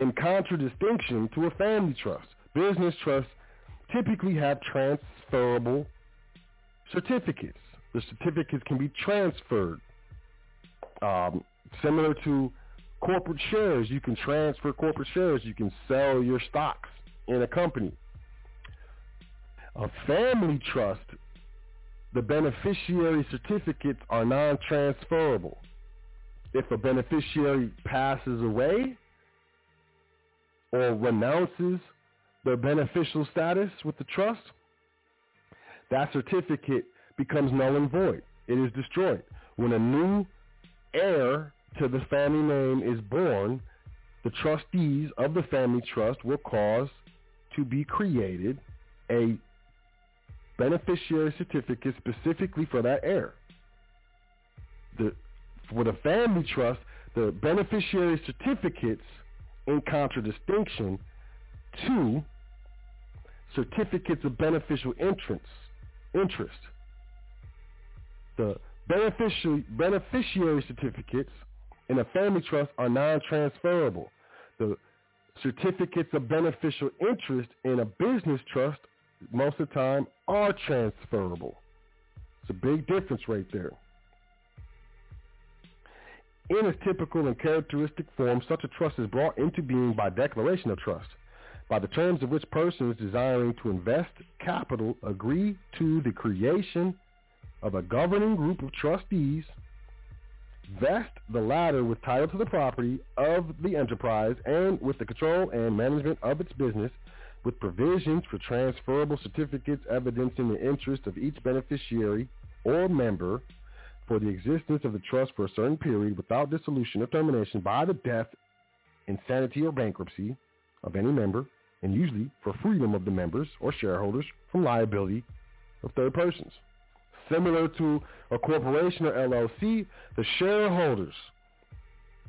in contradistinction to a family trust. Business trusts typically have transferable certificates. The certificates can be transferred um, similar to corporate shares, you can transfer corporate shares. You can sell your stocks in a company. A family trust, the beneficiary certificates are non-transferable. If a beneficiary passes away or renounces their beneficial status with the trust, that certificate becomes null and void. It is destroyed. When a new heir to the family name is born, the trustees of the family trust will cause to be created a beneficiary certificate specifically for that heir. The, for the family trust, the beneficiary certificates in contradistinction to certificates of beneficial interest. interest. The beneficiary, beneficiary certificates in a family trust are non-transferable. The certificates of beneficial interest in a business trust most of the time are transferable. It's a big difference right there. In its typical and characteristic form, such a trust is brought into being by declaration of trust, by the terms of which persons desiring to invest capital agree to the creation of a governing group of trustees, vest the latter with title to the property of the enterprise and with the control and management of its business, with provisions for transferable certificates evidencing the interest of each beneficiary or member for the existence of the trust for a certain period without dissolution or termination by the death, insanity, or bankruptcy of any member, and usually for freedom of the members or shareholders from liability of third persons. Similar to a corporation or LLC, the shareholders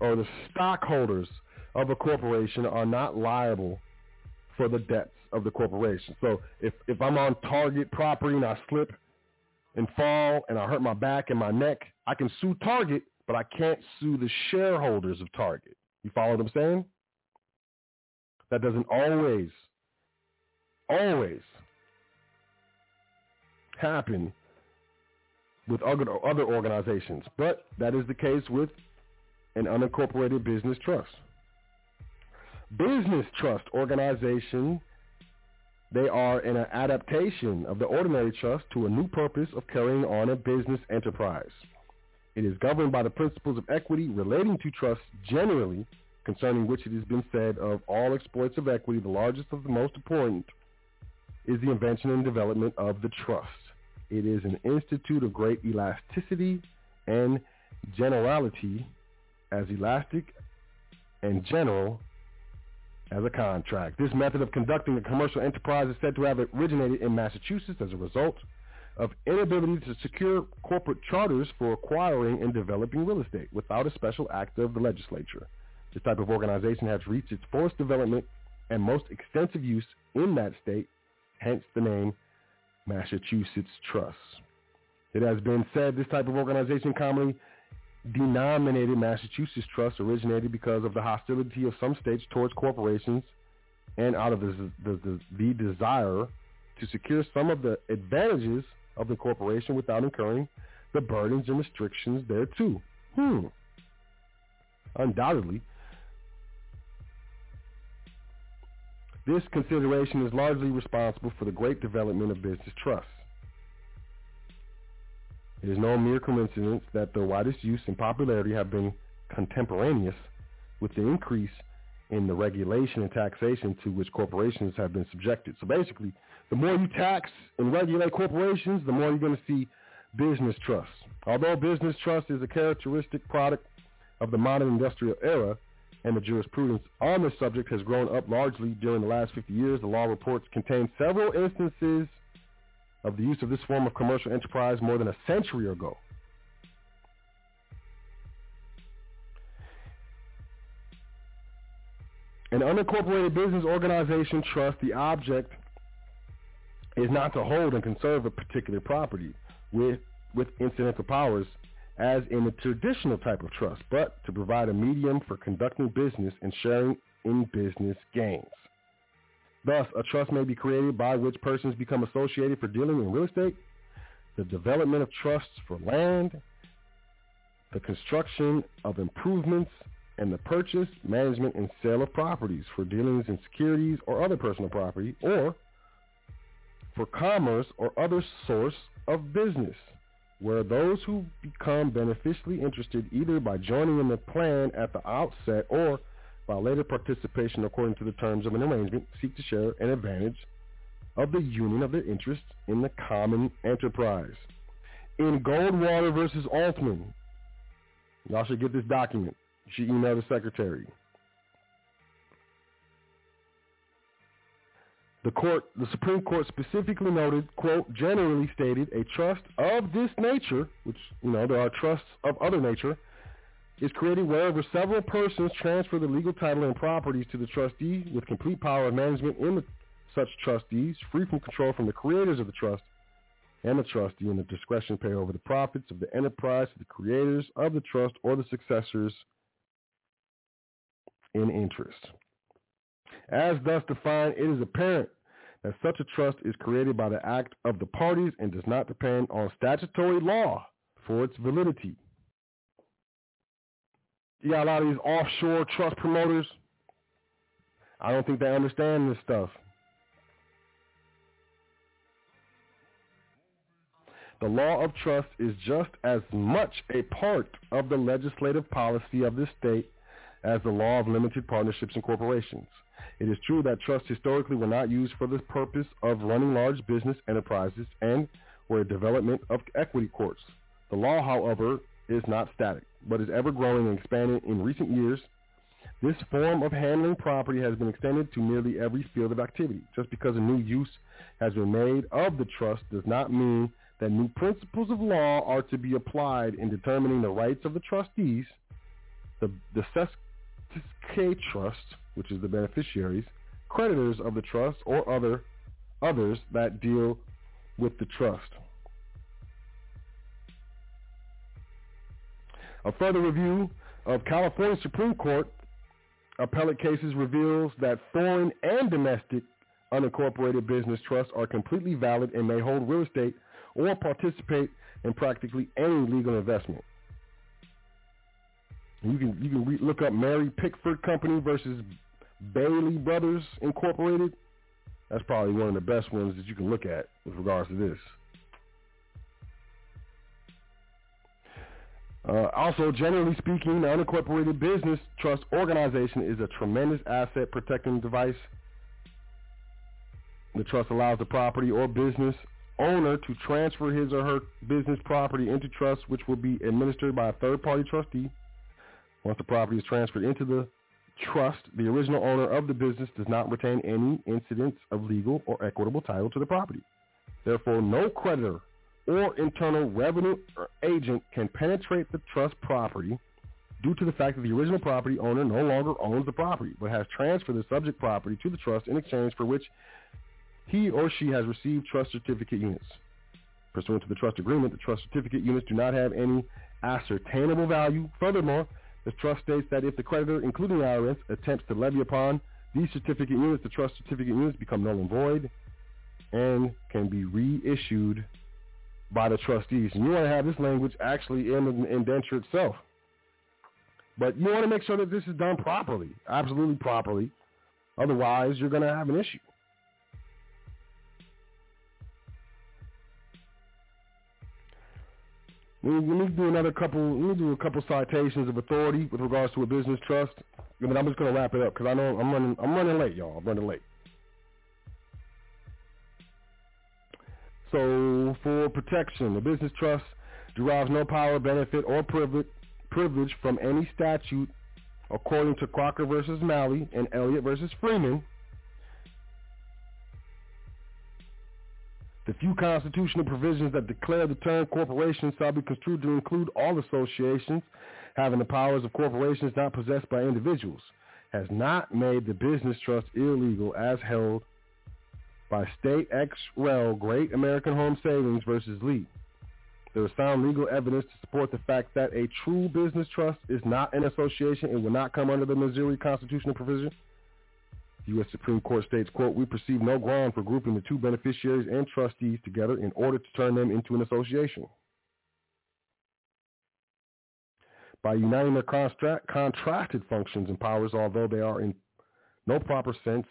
or the stockholders of a corporation are not liable for the debts of the corporation. So if, if I'm on target property and I slip and fall and I hurt my back and my neck, I can sue Target, but I can't sue the shareholders of Target. You follow what I'm saying? That doesn't always, always happen with other, organizations, but that is the case with an unincorporated business trust. Business trust organization they are an adaptation of the ordinary trust to a new purpose of carrying on a business enterprise. It is governed by the principles of equity relating to trusts generally, concerning which it has been said of all exploits of equity, the largest of the most important is the invention and development of the trust. It is an institute of great elasticity and generality, as elastic and general as a contract. This method of conducting a commercial enterprise is said to have originated in Massachusetts as a result of inability to secure corporate charters for acquiring and developing real estate without a special act of the legislature. This type of organization has reached its fullest development and most extensive use in that state, hence the name Massachusetts Trust. It has been said this type of organization commonly denominated Massachusetts Trust originated because of the hostility of some states towards corporations and out of the, the, the, the desire to secure some of the advantages of the corporation without incurring the burdens and restrictions thereto. Hmm. Undoubtedly, this consideration is largely responsible for the great development of business trusts. It is no mere coincidence that their widest use and popularity have been contemporaneous with the increase in the regulation and taxation to which corporations have been subjected. So basically, the more you tax and regulate corporations, the more you're going to see business trusts. Although business trust is a characteristic product of the modern industrial era, and the jurisprudence on the subject has grown up largely during the last 50 years, the law reports contain several instances of the use of this form of commercial enterprise more than a century ago. An unincorporated business organization trust, the object is not to hold and conserve a particular property with, with incidental powers as in the traditional type of trust, but to provide a medium for conducting business and sharing in business gains. Thus, a trust may be created by which persons become associated for dealing in real estate, the development of trusts for land, the construction of improvements, and the purchase, management, and sale of properties for dealings in securities or other personal property, or for commerce or other source of business, where those who become beneficially interested either by joining in the plan at the outset or by later participation according to the terms of an arrangement, seek to share an advantage of the union of their interests in the common enterprise. In Goldwater versus Oltman, y'all should get this document. You should email the secretary. The court, the Supreme Court specifically noted, quote, generally stated, a trust of this nature, which, you know, there are trusts of other nature, is created wherever several persons transfer the legal title and properties to the trustee with complete power of management in the, such trustees, free from control from the creators of the trust and the trustee, and the discretion to pay over the profits of the enterprise to the creators of the trust or the successors in interest. As thus defined, it is apparent that such a trust is created by the act of the parties and does not depend on statutory law for its validity. You got a lot of these offshore trust promoters. I don't think they understand this stuff. The law of trust is just as much a part of the legislative policy of the state as the law of limited partnerships and corporations. It is true that trusts historically were not used for the purpose of running large business enterprises and were a development of equity courts. The law, however, is not static, but is ever growing and expanding in recent years. This form of handling property has been extended to nearly every field of activity. Just because a new use has been made of the trust does not mean that new principles of law are to be applied in determining the rights of the trustees, the, the Sesque Trust, which is the beneficiaries, creditors of the trust, or other others that deal with the trust. A further review of California Supreme Court appellate cases reveals that foreign and domestic unincorporated business trusts are completely valid and may hold real estate or participate in practically any legal investment. You can you can re- look up Mary Pickford Company versus Bayly Brothers Incorporated. That's probably one of the best ones that you can look at with regards to this. Uh, also, generally speaking, the unincorporated business trust organization is a tremendous asset protecting device. The trust allows the property or business owner to transfer his or her business property into trust, which will be administered by a third-party trustee. Once the property is transferred into the trust, the original owner of the business does not retain any incidents of legal or equitable title to the property. Therefore, no creditor or internal revenue agent can penetrate the trust property due to the fact that the original property owner no longer owns the property, but has transferred the subject property to the trust in exchange for which he or she has received trust certificate units. Pursuant to the trust agreement, the trust certificate units do not have any ascertainable value. Furthermore, the trust states that if the creditor, including the IRS, attempts to levy upon these certificate units, the trust certificate units become null and void and can be reissued by the trustees. And you want to have this language actually in the indenture itself. But you want to make sure that this is done properly, absolutely properly. Otherwise, you're going to have an issue. Let me, do another couple. Let me do a couple citations of authority with regards to a business trust. And I'm just going to wrap it up because I know I'm running. I'm running late, y'all. I'm running late. So for protection, the business trust derives no power, benefit, or privilege, from any statute according to Crocker versus Malley and Eliot versus Freeman. The few constitutional provisions that declare the term corporation shall be construed to include all associations having the powers of corporations not possessed by individuals, has not made the business trust illegal as held by State ex rel Great American Home Savings versus Lee. There is sound legal evidence to support the fact that a true business trust is not an association and will not come under the Missouri constitutional provision The U.S. Supreme Court states, quote, we perceive no ground for grouping the two beneficiaries and trustees together in order to turn them into an association. By uniting their constra- contrasted functions and powers, although they are in no proper sense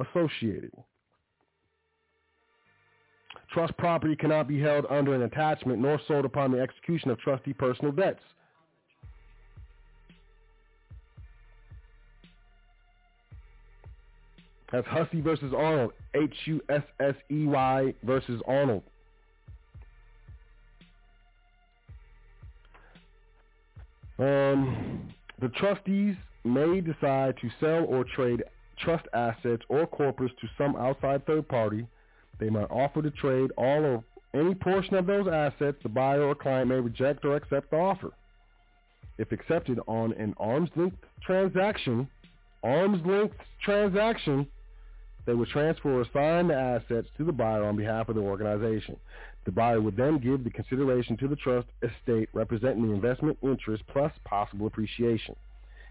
associated. Trust property cannot be held under an attachment nor sold upon the execution of trustee personal debts. That's Hussey versus Arnold. H-U-S-S-E-Y versus Arnold. Um, the trustees may decide to sell or trade trust assets or corpus to some outside third party. They might offer to trade all or any portion of those assets. The buyer or client may reject or accept the offer. If accepted on an arm's length transaction, arm's length transaction, they would transfer or assign the assets to the buyer on behalf of the organization. The buyer would then give the consideration to the trust estate representing the investment interest plus possible appreciation.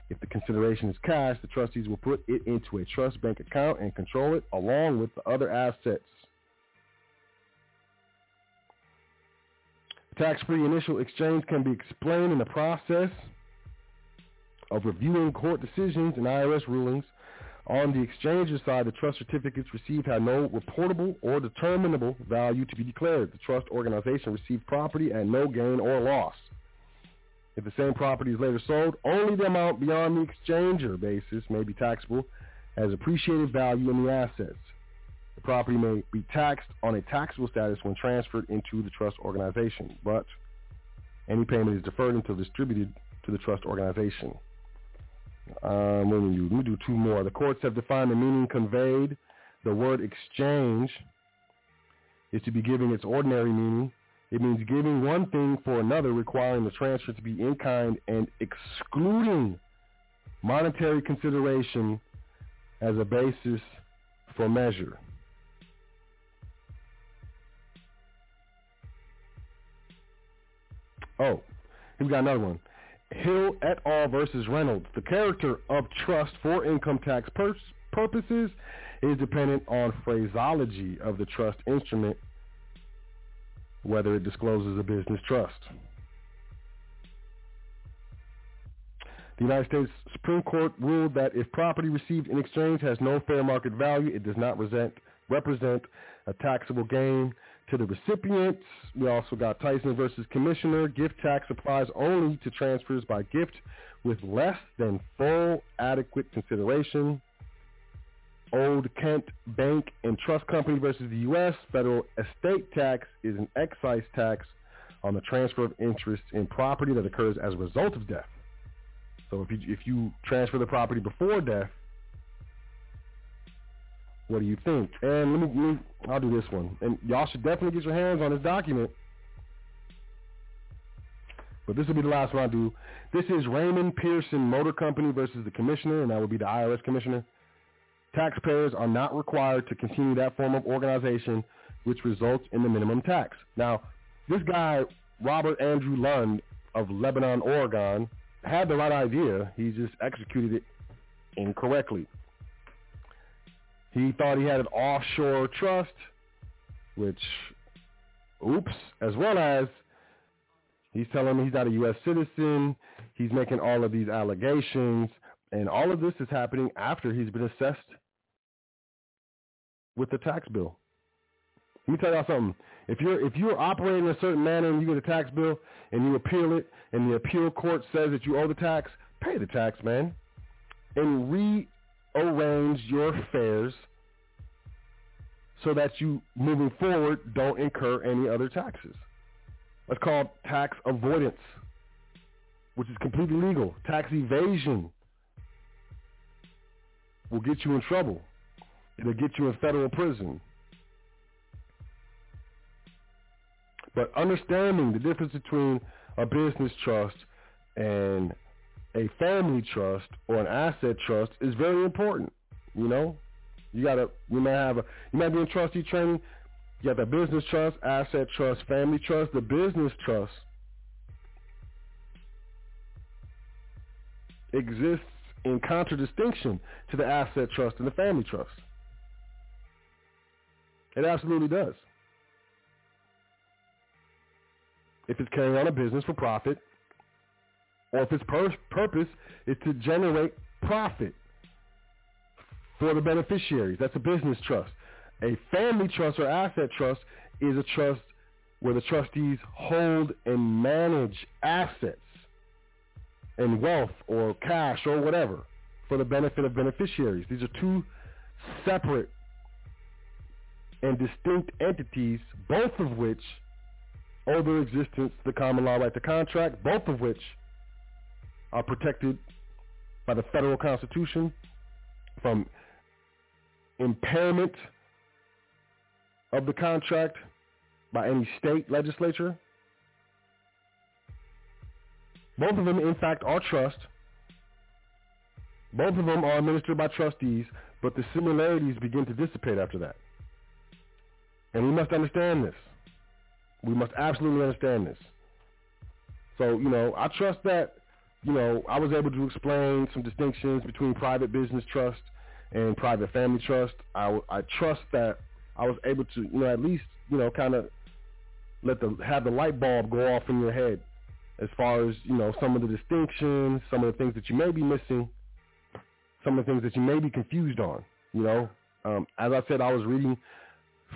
If the consideration is cash, the trustees will put it into a trust bank account and control it along with the other assets. Tax-free initial exchange can be explained in the process of reviewing court decisions and IRS rulings. On the exchange's side, the trust certificates received had no reportable or determinable value to be declared. The trust organization received property at no gain or loss. If the same property is later sold, only the amount beyond the exchanger basis may be taxable as appreciated value in the assets. The property may be taxed on a taxable status when transferred into the trust organization, but any payment is deferred until distributed to the trust organization. Um, let, me do, let me do two more. The courts have defined the meaning conveyed. The word exchange is to be given its ordinary meaning. It means giving one thing for another, requiring the transfer to be in kind and excluding monetary consideration as a basis for measure. Oh, we got another one. Hill et al. versus Reynolds. The character of trust for income tax pur- purposes is dependent on phraseology of the trust instrument, whether it discloses a business trust. The United States Supreme Court ruled that if property received in exchange has no fair market value, it does not resent, represent a taxable gain to the recipients. We also got Tyson versus Commissioner. Gift tax applies only to transfers by gift with less than full adequate consideration. Old Kent Bank and Trust Company versus the U.S. Federal estate tax is an excise tax on the transfer of interest in property that occurs as a result of death. So if you, if you transfer the property before death, what do you think? And let me, let me, I'll do this one. And y'all should definitely get your hands on this document. But this will be the last one I do. This is Raymond Pearson Motor Company versus the commissioner, and that would be the IRS commissioner. Taxpayers are not required to continue that form of organization, which results in the minimum tax. Now, this guy, Robert Andrew Lund of Lebanon, Oregon, had the right idea. He just executed it incorrectly. He thought he had an offshore trust, which, oops, as well as he's telling me he's not a U.S. citizen. He's making all of these allegations, and all of this is happening after he's been assessed with the tax bill. Let me tell y'all something. If you're if you're operating in a certain manner and you get a tax bill and you appeal it and the appeal court says that you owe the tax, pay the tax, man. And rearrange your affairs so that you moving forward don't incur any other taxes. That's called tax avoidance, which is completely legal. Tax evasion will get you in trouble. It'll get you in federal prison. But understanding the difference between a business trust and a family trust or an asset trust is very important. You know, you gotta you may have a you might be in trustee training. You got the business trust, asset trust, family trust. The business trust exists in contradistinction to the asset trust and the family trust. It absolutely does. If it's carrying on a business for profit, or if its pur- purpose is to generate profit for the beneficiaries. That's a business trust. A family trust or asset trust is a trust where the trustees hold and manage assets and wealth or cash or whatever for the benefit of beneficiaries. These are two separate and distinct entities, both of which owe their existence to the common law right to contract, both of which are protected by the federal constitution from impairment of the contract by any state legislature. Both of them, in fact, are trust. Both of them are administered by trustees, but the similarities begin to dissipate after that. And we must understand this. We must absolutely understand this. So, you know, I trust that you know, I was able to explain some distinctions between private business trust and private family trust. I, I trust that I was able to, you know, at least, you know, kind of let the have the light bulb go off in your head as far as you know some of the distinctions, some of the things that you may be missing, some of the things that you may be confused on. You know, um, as I said, I was reading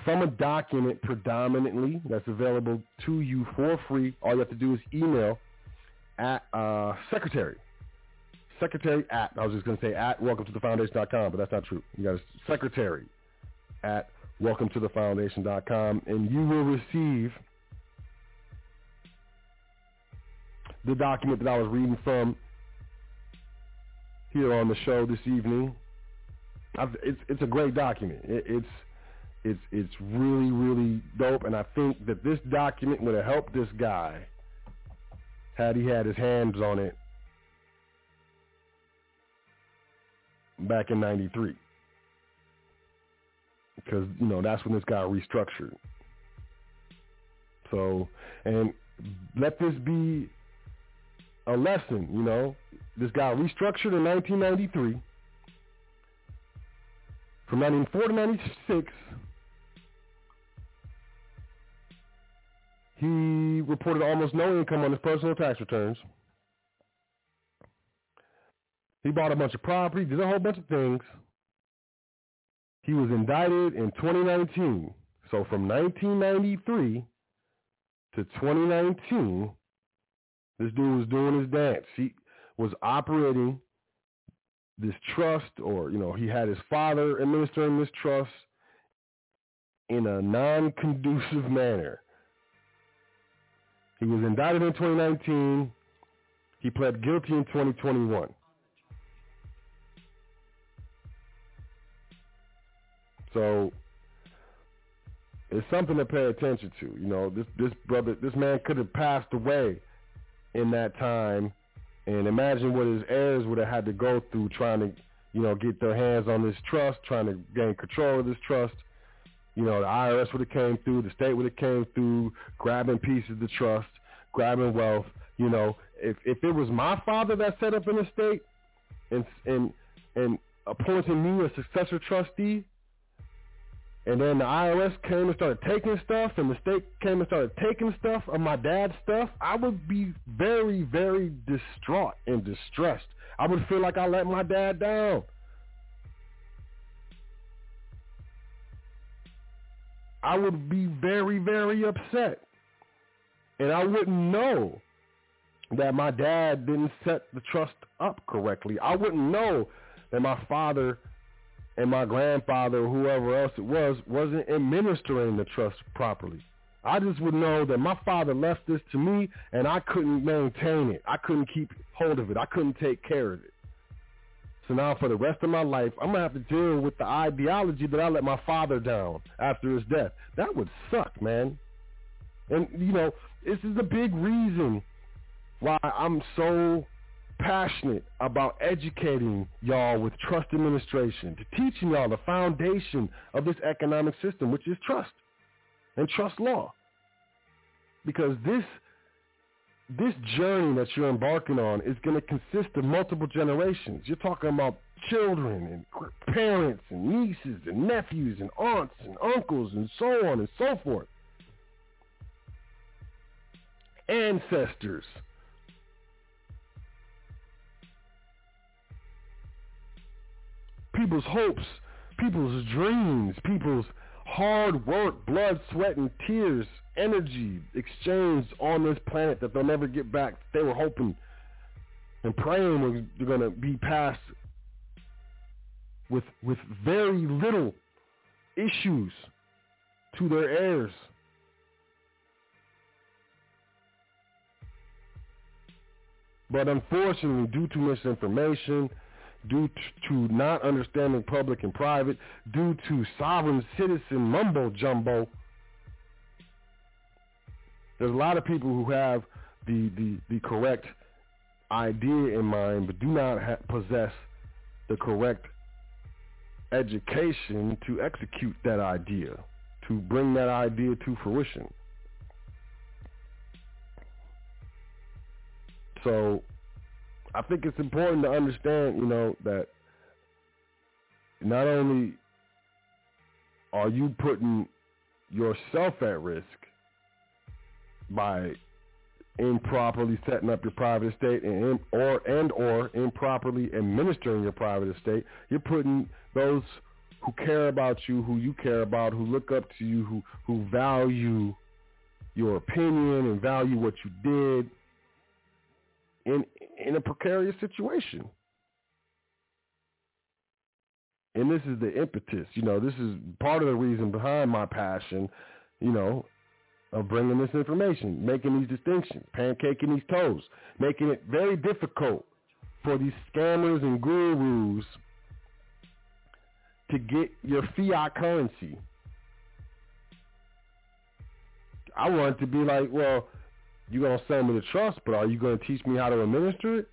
from a document predominantly that's available to you for free. All you have to do is email at uh, secretary. Secretary at, I was just going to say at welcome to the foundation.com, but that's not true. You got secretary at welcome to the foundation.com and you will receive the document that I was reading from here on the show this evening. I've, it's it's a great document. It, it's it's it's really really dope, and I think that this document would have helped this guy had he had his hands on it back in '93, because you know that's when this got restructured. So, and let this be a lesson, you know. This got restructured in 1993. From 1994 to 96, he reported almost no income on his personal tax returns. He bought a bunch of property, did a whole bunch of things. He was indicted in 2019. So from 1993 to 2019, this dude was doing his dance. He was operating this trust or, you know, he had his father administering this trust in a non-conducive <laughs> manner. He was indicted in 2019. He pled guilty in 2021. So it's something to pay attention to. You know, this this brother, this man could have passed away in that time, and imagine what his heirs would have had to go through trying to, you know, get their hands on this trust, trying to gain control of this trust. You know, the IRS would have came through, the state would have came through, grabbing pieces of the trust, grabbing wealth. You know, if if it was my father that set up an estate and and and appointing me a successor trustee, and then the IRS came and started taking stuff, and the state came and started taking stuff of my dad's stuff, I would be very, very distraught and distressed. I would feel like I let my dad down. I would be very, very upset. And I wouldn't know that my dad didn't set the trust up correctly. I wouldn't know that my father and my grandfather or whoever else it was wasn't administering the trust properly. I just would know that my father left this to me and I couldn't maintain it. I couldn't keep hold of it. I couldn't take care of it. So now for the rest of my life, I'm going to have to deal with the ideology that I let my father down after his death. That would suck, man. And, you know, this is a big reason why I'm so passionate about educating y'all with trust administration, to teaching y'all the foundation of this economic system, which is trust and trust law. Because this this journey that you're embarking on is going to consist of multiple generations. You're talking about children and parents and nieces and nephews and aunts and uncles and so on and so forth. Ancestors people's hopes, people's dreams, people's hard work, blood, sweat, and tears, energy exchanged on this planet that they'll never get back. They were hoping and praying was they're going to be passed with with very little issues to their heirs. But unfortunately, due to misinformation, due to not understanding public and private, due to sovereign citizen mumbo jumbo. There's a lot of people who have the, the, the correct idea in mind but do not ha- possess the correct education to execute that idea, to bring that idea to fruition. So I think it's important to understand, you know, that not only are you putting yourself at risk by improperly setting up your private estate and or and or improperly administering your private estate, you're putting those who care about you, who you care about, who look up to you, who who value your opinion and value what you did in in a precarious situation. And this is the impetus, you know, this is part of the reason behind my passion, you know, of bringing this information, making these distinctions, pancaking these toes, making it very difficult for these scammers and gurus to get your fiat currency. I want to be like, well, you're going to sell me the trust, but are you going to teach me how to administer it?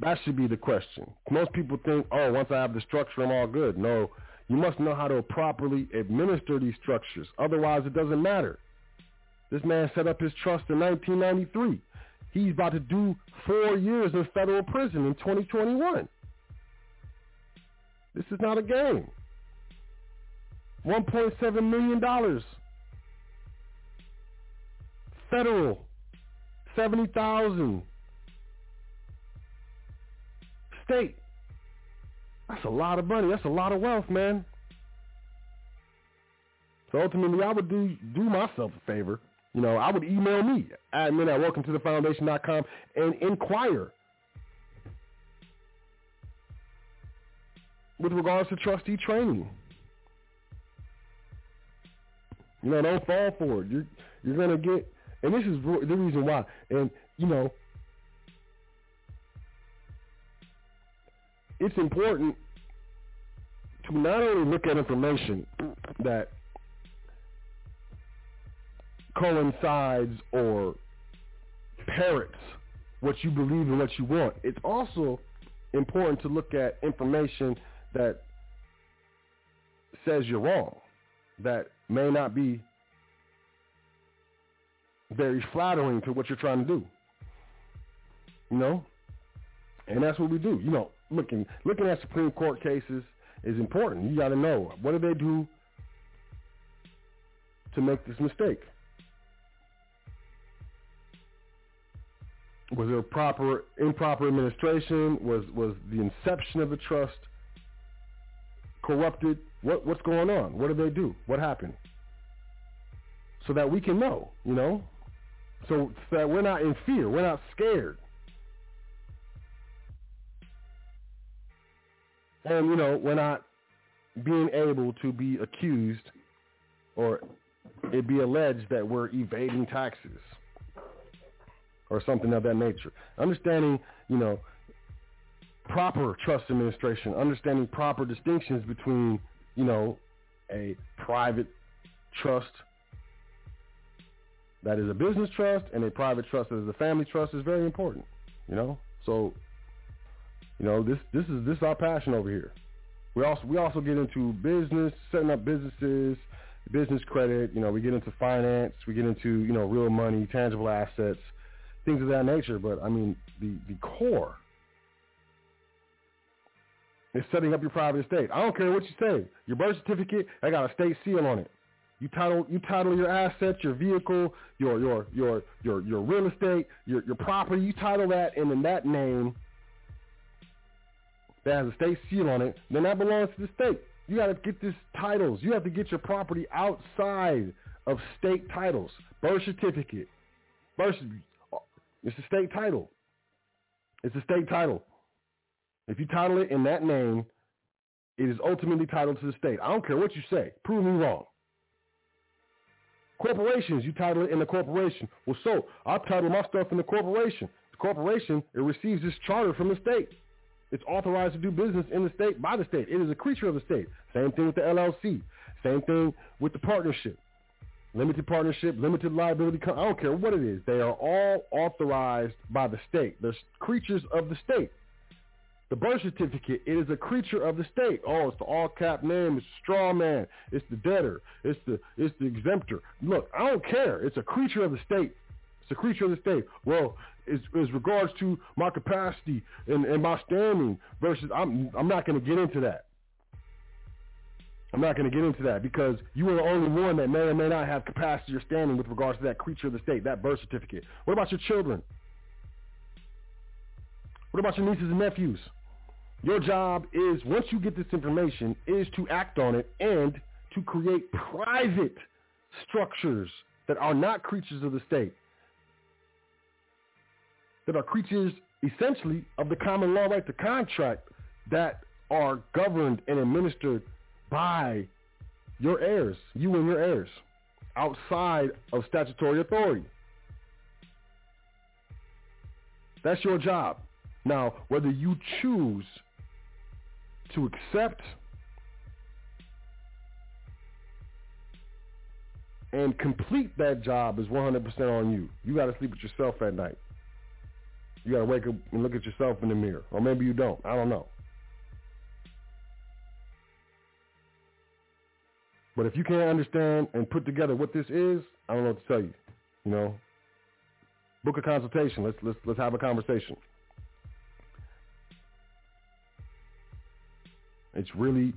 That should be the question. Most people think, oh, once I have the structure, I'm all good. No, you must know how to properly administer these structures. Otherwise, it doesn't matter. This man set up his trust in 1993. He's about to do four years in federal prison in 2021. This is not a game. $1.7 million. Federal. 70000 State. That's a lot of money. That's a lot of wealth, man. So ultimately, I would do do myself a favor. You know, I would email me, admin at welcome to the foundation.com, and inquire with regards to trustee training. You know, don't fall for it. You're you're gonna get, and this is the reason why. And you know, it's important to not only look at information that coincides or parrots what you believe and what you want. It's also important to look at information that says you're wrong, that may not be very flattering to what you're trying to do. You know? And that's what we do. You know, looking looking at Supreme Court cases is important. You got to know what did they do to make this mistake. Was there proper improper administration? Was was the inception of the trust corrupted? What what's going on? What did they do? What happened? So that we can know, you know, so, so that we're not in fear, we're not scared. And you know, we're not being able to be accused or it be alleged that we're evading taxes or something of that nature. Understanding, you know, proper trust administration, understanding proper distinctions between, you know, a private trust that is a business trust and a private trust that is a family trust is very important. You know, so you know this this is this is our passion over here. We also we also get into business, setting up businesses, business credit. You know, we get into finance, we get into you know real money, tangible assets things of that nature. But I mean, the the core is setting up your private estate. I don't care what you say. Your birth certificate, I got a state seal on it. You title you title your assets, your vehicle, your your your your your real estate, your your property. You title that, and in that name that has a state seal on it, then that belongs to the state. You got to get this titles. You have to get your property outside of state titles. Birth certificate, birth it's a state title. It's a state title. If you title it in that name, it is ultimately titled to the state. I don't care what you say. Prove me wrong. Corporations, you title it in the corporation. Well, so I title my stuff in the corporation. The corporation, it receives this charter from the state. It's authorized to do business in the state by the state. It is a creature of the state. Same thing with the LLC. Same thing with the partnership limited partnership, limited liability. I don't care what it is. They are all authorized by the state. They're creatures of the state. The birth certificate it is a creature of the state. Oh, it's the all cap name. It's the straw man. It's the debtor. It's the it's the exemptor. Look, I don't care. It's a creature of the state. It's a creature of the state. Well, as, as regards to my capacity and, and my standing versus, I'm I'm not going to get into that. I'm not going to get into that because you are the only one that may or may not have capacity or standing with regards to that creature of the state, that birth certificate. What about your children? What about your nieces and nephews? Your job is, once you get this information, is to act on it and to create private structures that are not creatures of the state, that are creatures essentially of the common law right to contract that are governed and administered by your heirs, you and your heirs, outside of statutory authority. That's your job. Now, whether you choose to accept and complete that job is 100% on you. You got to sleep with yourself at night. You got to wake up and look at yourself in the mirror. Or maybe you don't. I don't know. But if you can't understand and put together what this is, I don't know what to tell you. You know, book a consultation. Let's let's let's have a conversation. It's really,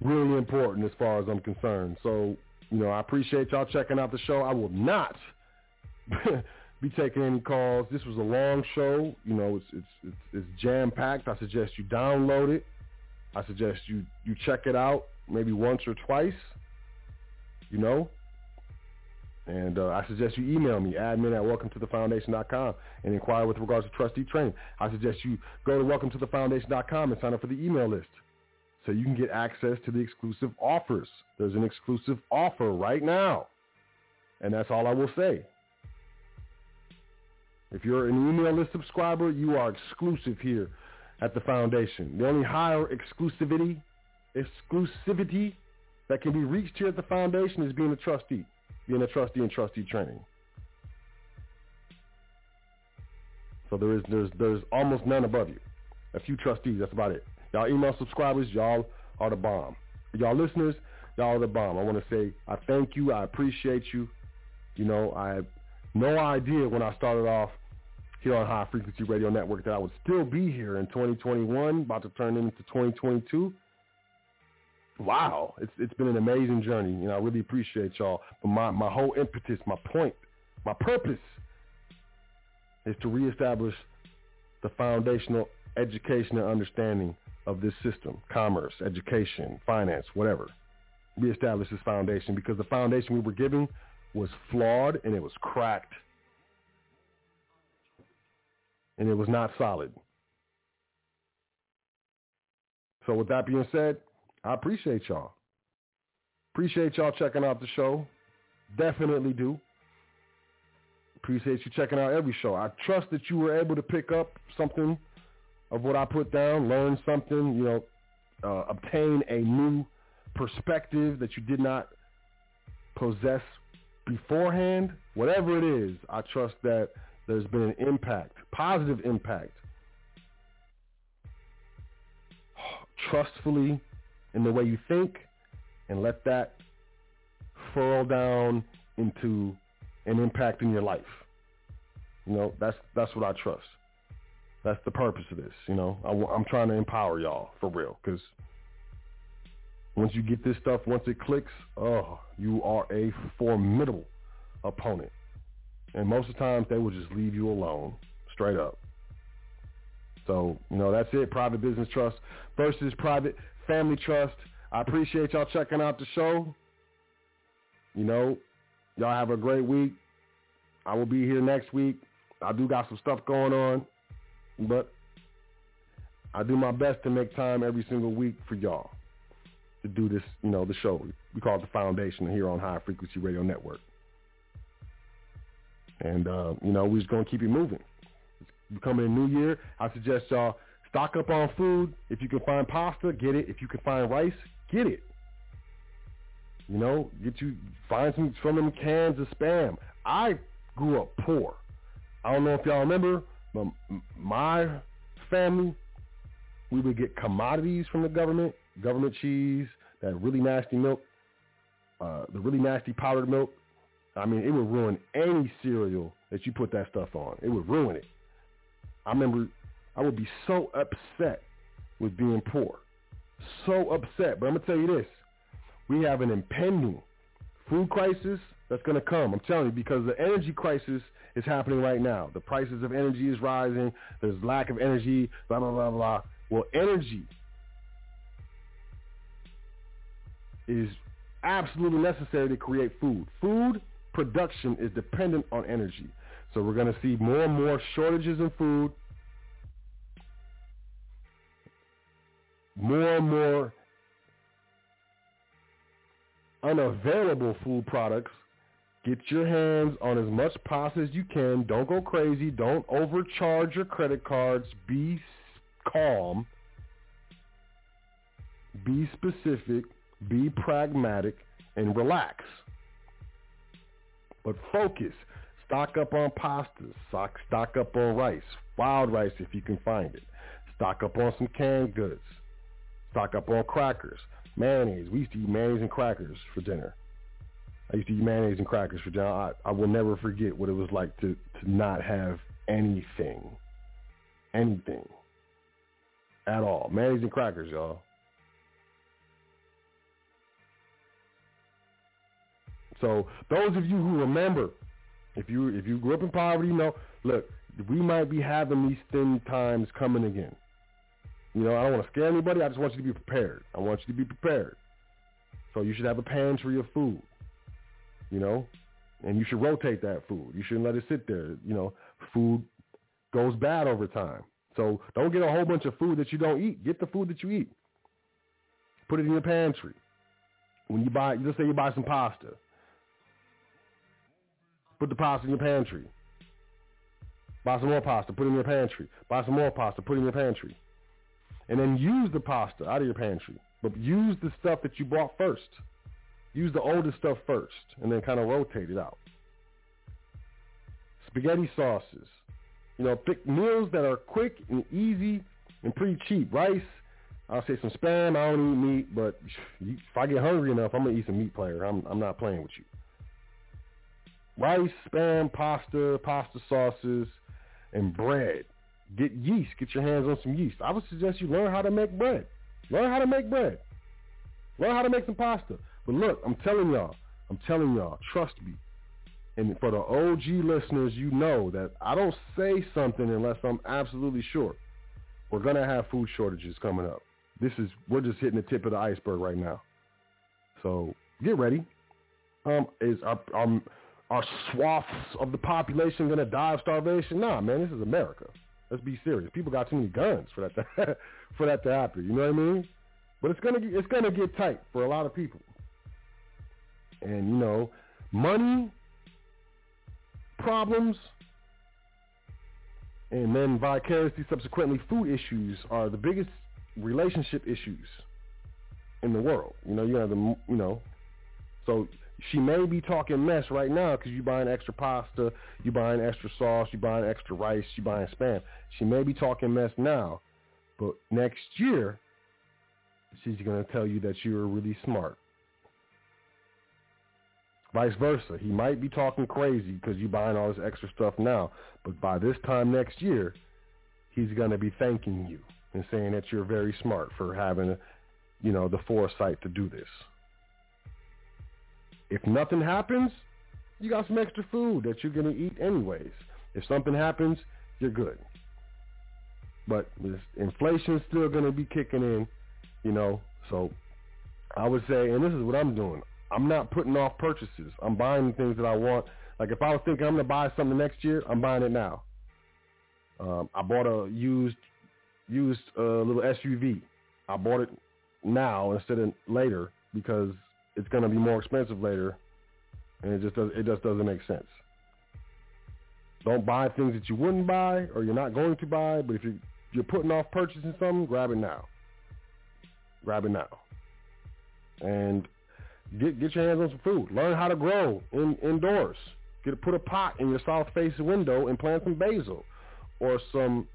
really important as far as I'm concerned. So, you know, I appreciate y'all checking out the show. I will not <laughs> be taking any calls. This was a long show. You know, it's it's it's, it's jam packed. I suggest you download it. I suggest you you check it out maybe once or twice. You know, and uh, I suggest you email me, admin at welcometothefoundation.com, and inquire with regards to trustee training. I suggest you go to welcome to the welcometothefoundation.com and sign up for the email list so you can get access to the exclusive offers. There's an exclusive offer right now, and that's all I will say. If you're an email list subscriber, you are exclusive here at the foundation. The only higher exclusivity, exclusivity that can be reached here at the foundation is being a trustee, being a trustee and trustee training. So there is there's there's almost none above you. A few trustees, that's about it. Y'all email subscribers, y'all are the bomb. Y'all listeners, y'all are the bomb. I want to say I thank you. I appreciate you. You know, I no idea when I started off here on High Frequency Radio Network that I would still be here in 2021, about to turn into 2022 wow, it's it's been an amazing journey. Know, I really appreciate y'all. But my, my whole impetus, my point, my purpose is to reestablish the foundational education and understanding of this system, commerce, education, finance, whatever. Reestablish this foundation because the foundation we were given was flawed and it was cracked. And it was not solid. So with that being said, I appreciate y'all. Appreciate y'all checking out the show. Definitely do. Appreciate you checking out every show. I trust that you were able to pick up something of what I put down, learn something, you know, uh, obtain a new perspective that you did not possess beforehand. Whatever it is, I trust that there's been an impact, positive impact. Trustfully in the way you think and let that furrow down into an impact in your life. You know, that's that's what I trust. That's the purpose of this. You know, I, am trying to empower y'all for real because once you get this stuff, once it clicks, oh, you are a formidable opponent. And most of the times they will just leave you alone, straight up. So, you know, that's it. Private business trust versus private Family Trust. I appreciate y'all checking out the show. You know, y'all have a great week. I will be here next week. I do got some stuff going on, but I do my best to make time every single week for y'all to do this, you know, the show. We call it the Foundation here on High Frequency Radio Network. And, uh, you know, we're just going to keep it moving. It's becoming a new year. I suggest y'all Stock up on food. If you can find pasta, get it. If you can find rice, get it. You know, get you find some from them cans of spam. I grew up poor. I don't know if y'all remember, but my family, we would get commodities from the government, government cheese, that really nasty milk, uh, the really nasty powdered milk. I mean, it would ruin any cereal that you put that stuff on. It would ruin it. I remember I would be so upset with being poor. So upset. But I'm going to tell you this. We have an impending food crisis that's going to come. I'm telling you because the energy crisis is happening right now. The prices of energy is rising. There's lack of energy, blah, blah, blah, blah. Well, energy is absolutely necessary to create food. Food production is dependent on energy. So we're going to see more and more shortages in food, more and more unavailable food products. Get your hands on as much pasta as you can. Don't go crazy. Don't overcharge your credit cards. Be calm. Be specific. Be pragmatic and relax. But focus. Stock up on pastas. Stock, stock up on rice. Wild rice if you can find it. Stock up on some canned goods. Stock up on crackers. Mayonnaise. We used to eat mayonnaise and crackers for dinner. I used to eat mayonnaise and crackers for dinner. I, I will never forget what it was like to, to not have anything. Anything. At all. Mayonnaise and crackers, y'all. So those of you who remember, if you if you grew up in poverty, know, look, we might be having these thin times coming again. You know, I don't want to scare anybody. I just want you to be prepared. I want you to be prepared. So you should have a pantry of food. You know, and you should rotate that food. You shouldn't let it sit there. You know, food goes bad over time. So don't get a whole bunch of food that you don't eat. Get the food that you eat. Put it in your pantry. When you buy, let's say you buy some pasta. Put the pasta in your pantry. Buy some more pasta, put it in your pantry. Buy some more pasta, put it in your pantry. And then use the pasta out of your pantry. But use the stuff that you bought first. Use the oldest stuff first and then kind of rotate it out. Spaghetti sauces. You know, pick meals that are quick and easy and pretty cheap. Rice, I'll say some spam. I don't eat meat, but if I get hungry enough, I'm going to eat some meat player. I'm, I'm not playing with you rice, spam, pasta, pasta sauces, and bread. Get yeast. Get your hands on some yeast. I would suggest you learn how to make bread. Learn how to make bread. Learn how to make some pasta. But look, I'm telling y'all, I'm telling y'all, trust me. And for the OG listeners, you know that I don't say something unless I'm absolutely sure. We're gonna have food shortages coming up. This is we're just hitting the tip of the iceberg right now. So get ready. Um, is our, our are swaths of the population going to die of starvation? Nah, man, this is America. Let's be serious. People got too many guns for that to, <laughs> for that to happen. You know what I mean? But it's gonna it's gonna get tight for a lot of people. And you know, money problems and then vicariously subsequently food issues are the biggest relationship issues in the world. You know, you have the you know, so she may be talking mess right now because you buying extra pasta, you buying extra sauce, you buying extra rice, you buying spam. She may be talking mess now, but next year, she's going to tell you that you're really smart. Vice versa. He might be talking crazy because you buying all this extra stuff now, but by this time next year, he's going to be thanking you and saying that you're very smart for having, you know, the foresight to do this. If nothing happens, you got some extra food that you're going to eat anyways. If something happens, you're good. But inflation's still going to be kicking in, you know. So I would say, and this is what I'm doing. I'm not putting off purchases. I'm buying things that I want. Like if I was thinking I'm going to buy something next year, I'm buying it now. Um, I bought a used used uh, little SUV. I bought it now instead of later because it's going to be more expensive later, and it just does it just doesn't make sense. Don't buy things that you wouldn't buy or you're not going to buy, but if you're you're putting off purchasing something, grab it now. Grab it now, and get get your hands on some food. Learn how to grow in, indoors. Get put a pot in your south facing window and plant some basil or some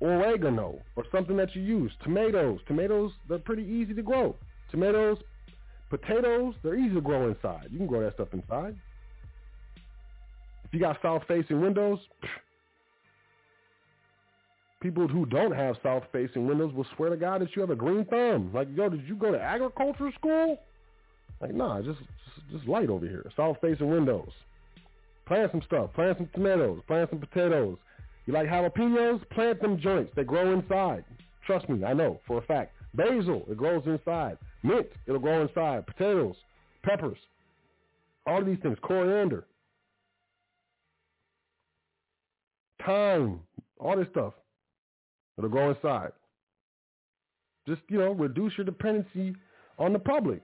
oregano or something that you use. Tomatoes. Tomatoes, they're pretty easy to grow. Tomatoes, Potatoes, they're easy to grow inside. You can grow that stuff inside. If you got south-facing windows, people who don't have south-facing windows will swear to God that you have a green thumb. Like, yo, did you go to agriculture school? Like, nah, just just, just light over here. South-facing windows. Plant some stuff. Plant some tomatoes. Plant some potatoes. You like jalapenos? Plant them joints. They grow inside. Trust me, I know for a fact. Basil, it grows inside. Mint, it'll grow inside. Potatoes, peppers, all of these things. Coriander, thyme, all this stuff. It'll grow inside. Just, you know, reduce your dependency on the public.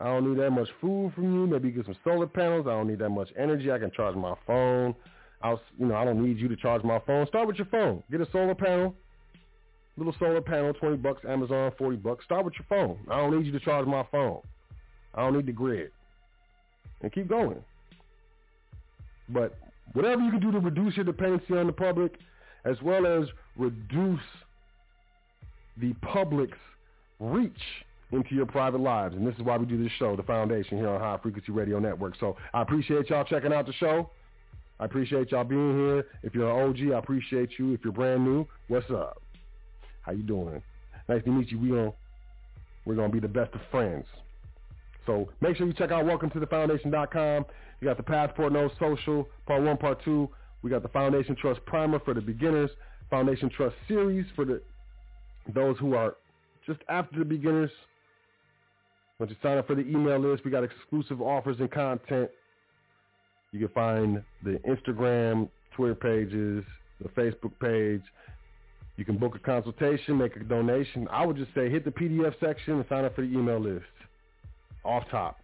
I don't need that much food from you. Maybe get some solar panels. I don't need that much energy. I can charge my phone. I'll, you know, I don't need you to charge my phone. Start with your phone. Get a solar panel. Little solar panel, 20 bucks, Amazon, 40 bucks. Start with your phone. I don't need you to charge my phone. I don't need the grid. And keep going. But whatever you can do to reduce your dependency on the public, as well as reduce the public's reach into your private lives. And this is why we do this show, The Foundation, here on High Frequency Radio Network. So I appreciate y'all checking out the show. I appreciate y'all being here. If you're an OG, I appreciate you. If you're brand new, what's up? How you doing? Nice to meet you. We gonna, we're going to be the best of friends. So make sure you check out welcome to the foundation.com. You got the Passport No Social, part one, part two. We got the Foundation Trust Primer for the beginners, Foundation Trust Series for the those who are just after the beginners. Once you sign up for the email list, we got exclusive offers and content. You can find the Instagram, Twitter pages, the Facebook page. You can book a consultation, make a donation. I would just say hit the PDF section and sign up for the email list. Off top.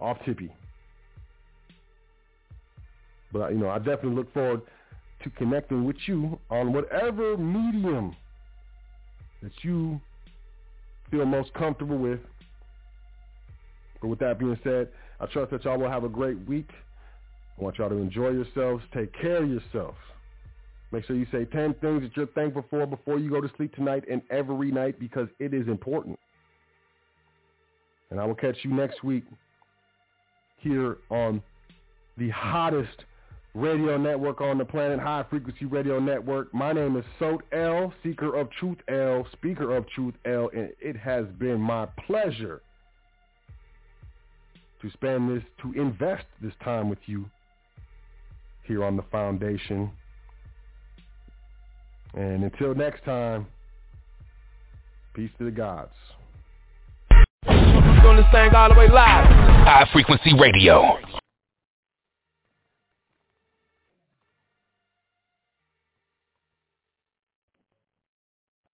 Off tippy. But, you know, I definitely look forward to connecting with you on whatever medium that you feel most comfortable with. But with that being said, I trust that y'all will have a great week. I want y'all to enjoy yourselves. Take care of yourselves. Make sure you say 10 things that you're thankful for before you go to sleep tonight and every night because it is important. And I will catch you next week here on the hottest radio network on the planet, High Frequency Radio Network. My name is Sot El, Seeker of Truth El, Speaker of Truth El, and it has been my pleasure to spend this, to invest this time with you here on the foundation. And until next time, peace to the gods. Doing this thing all the way live. High frequency radio.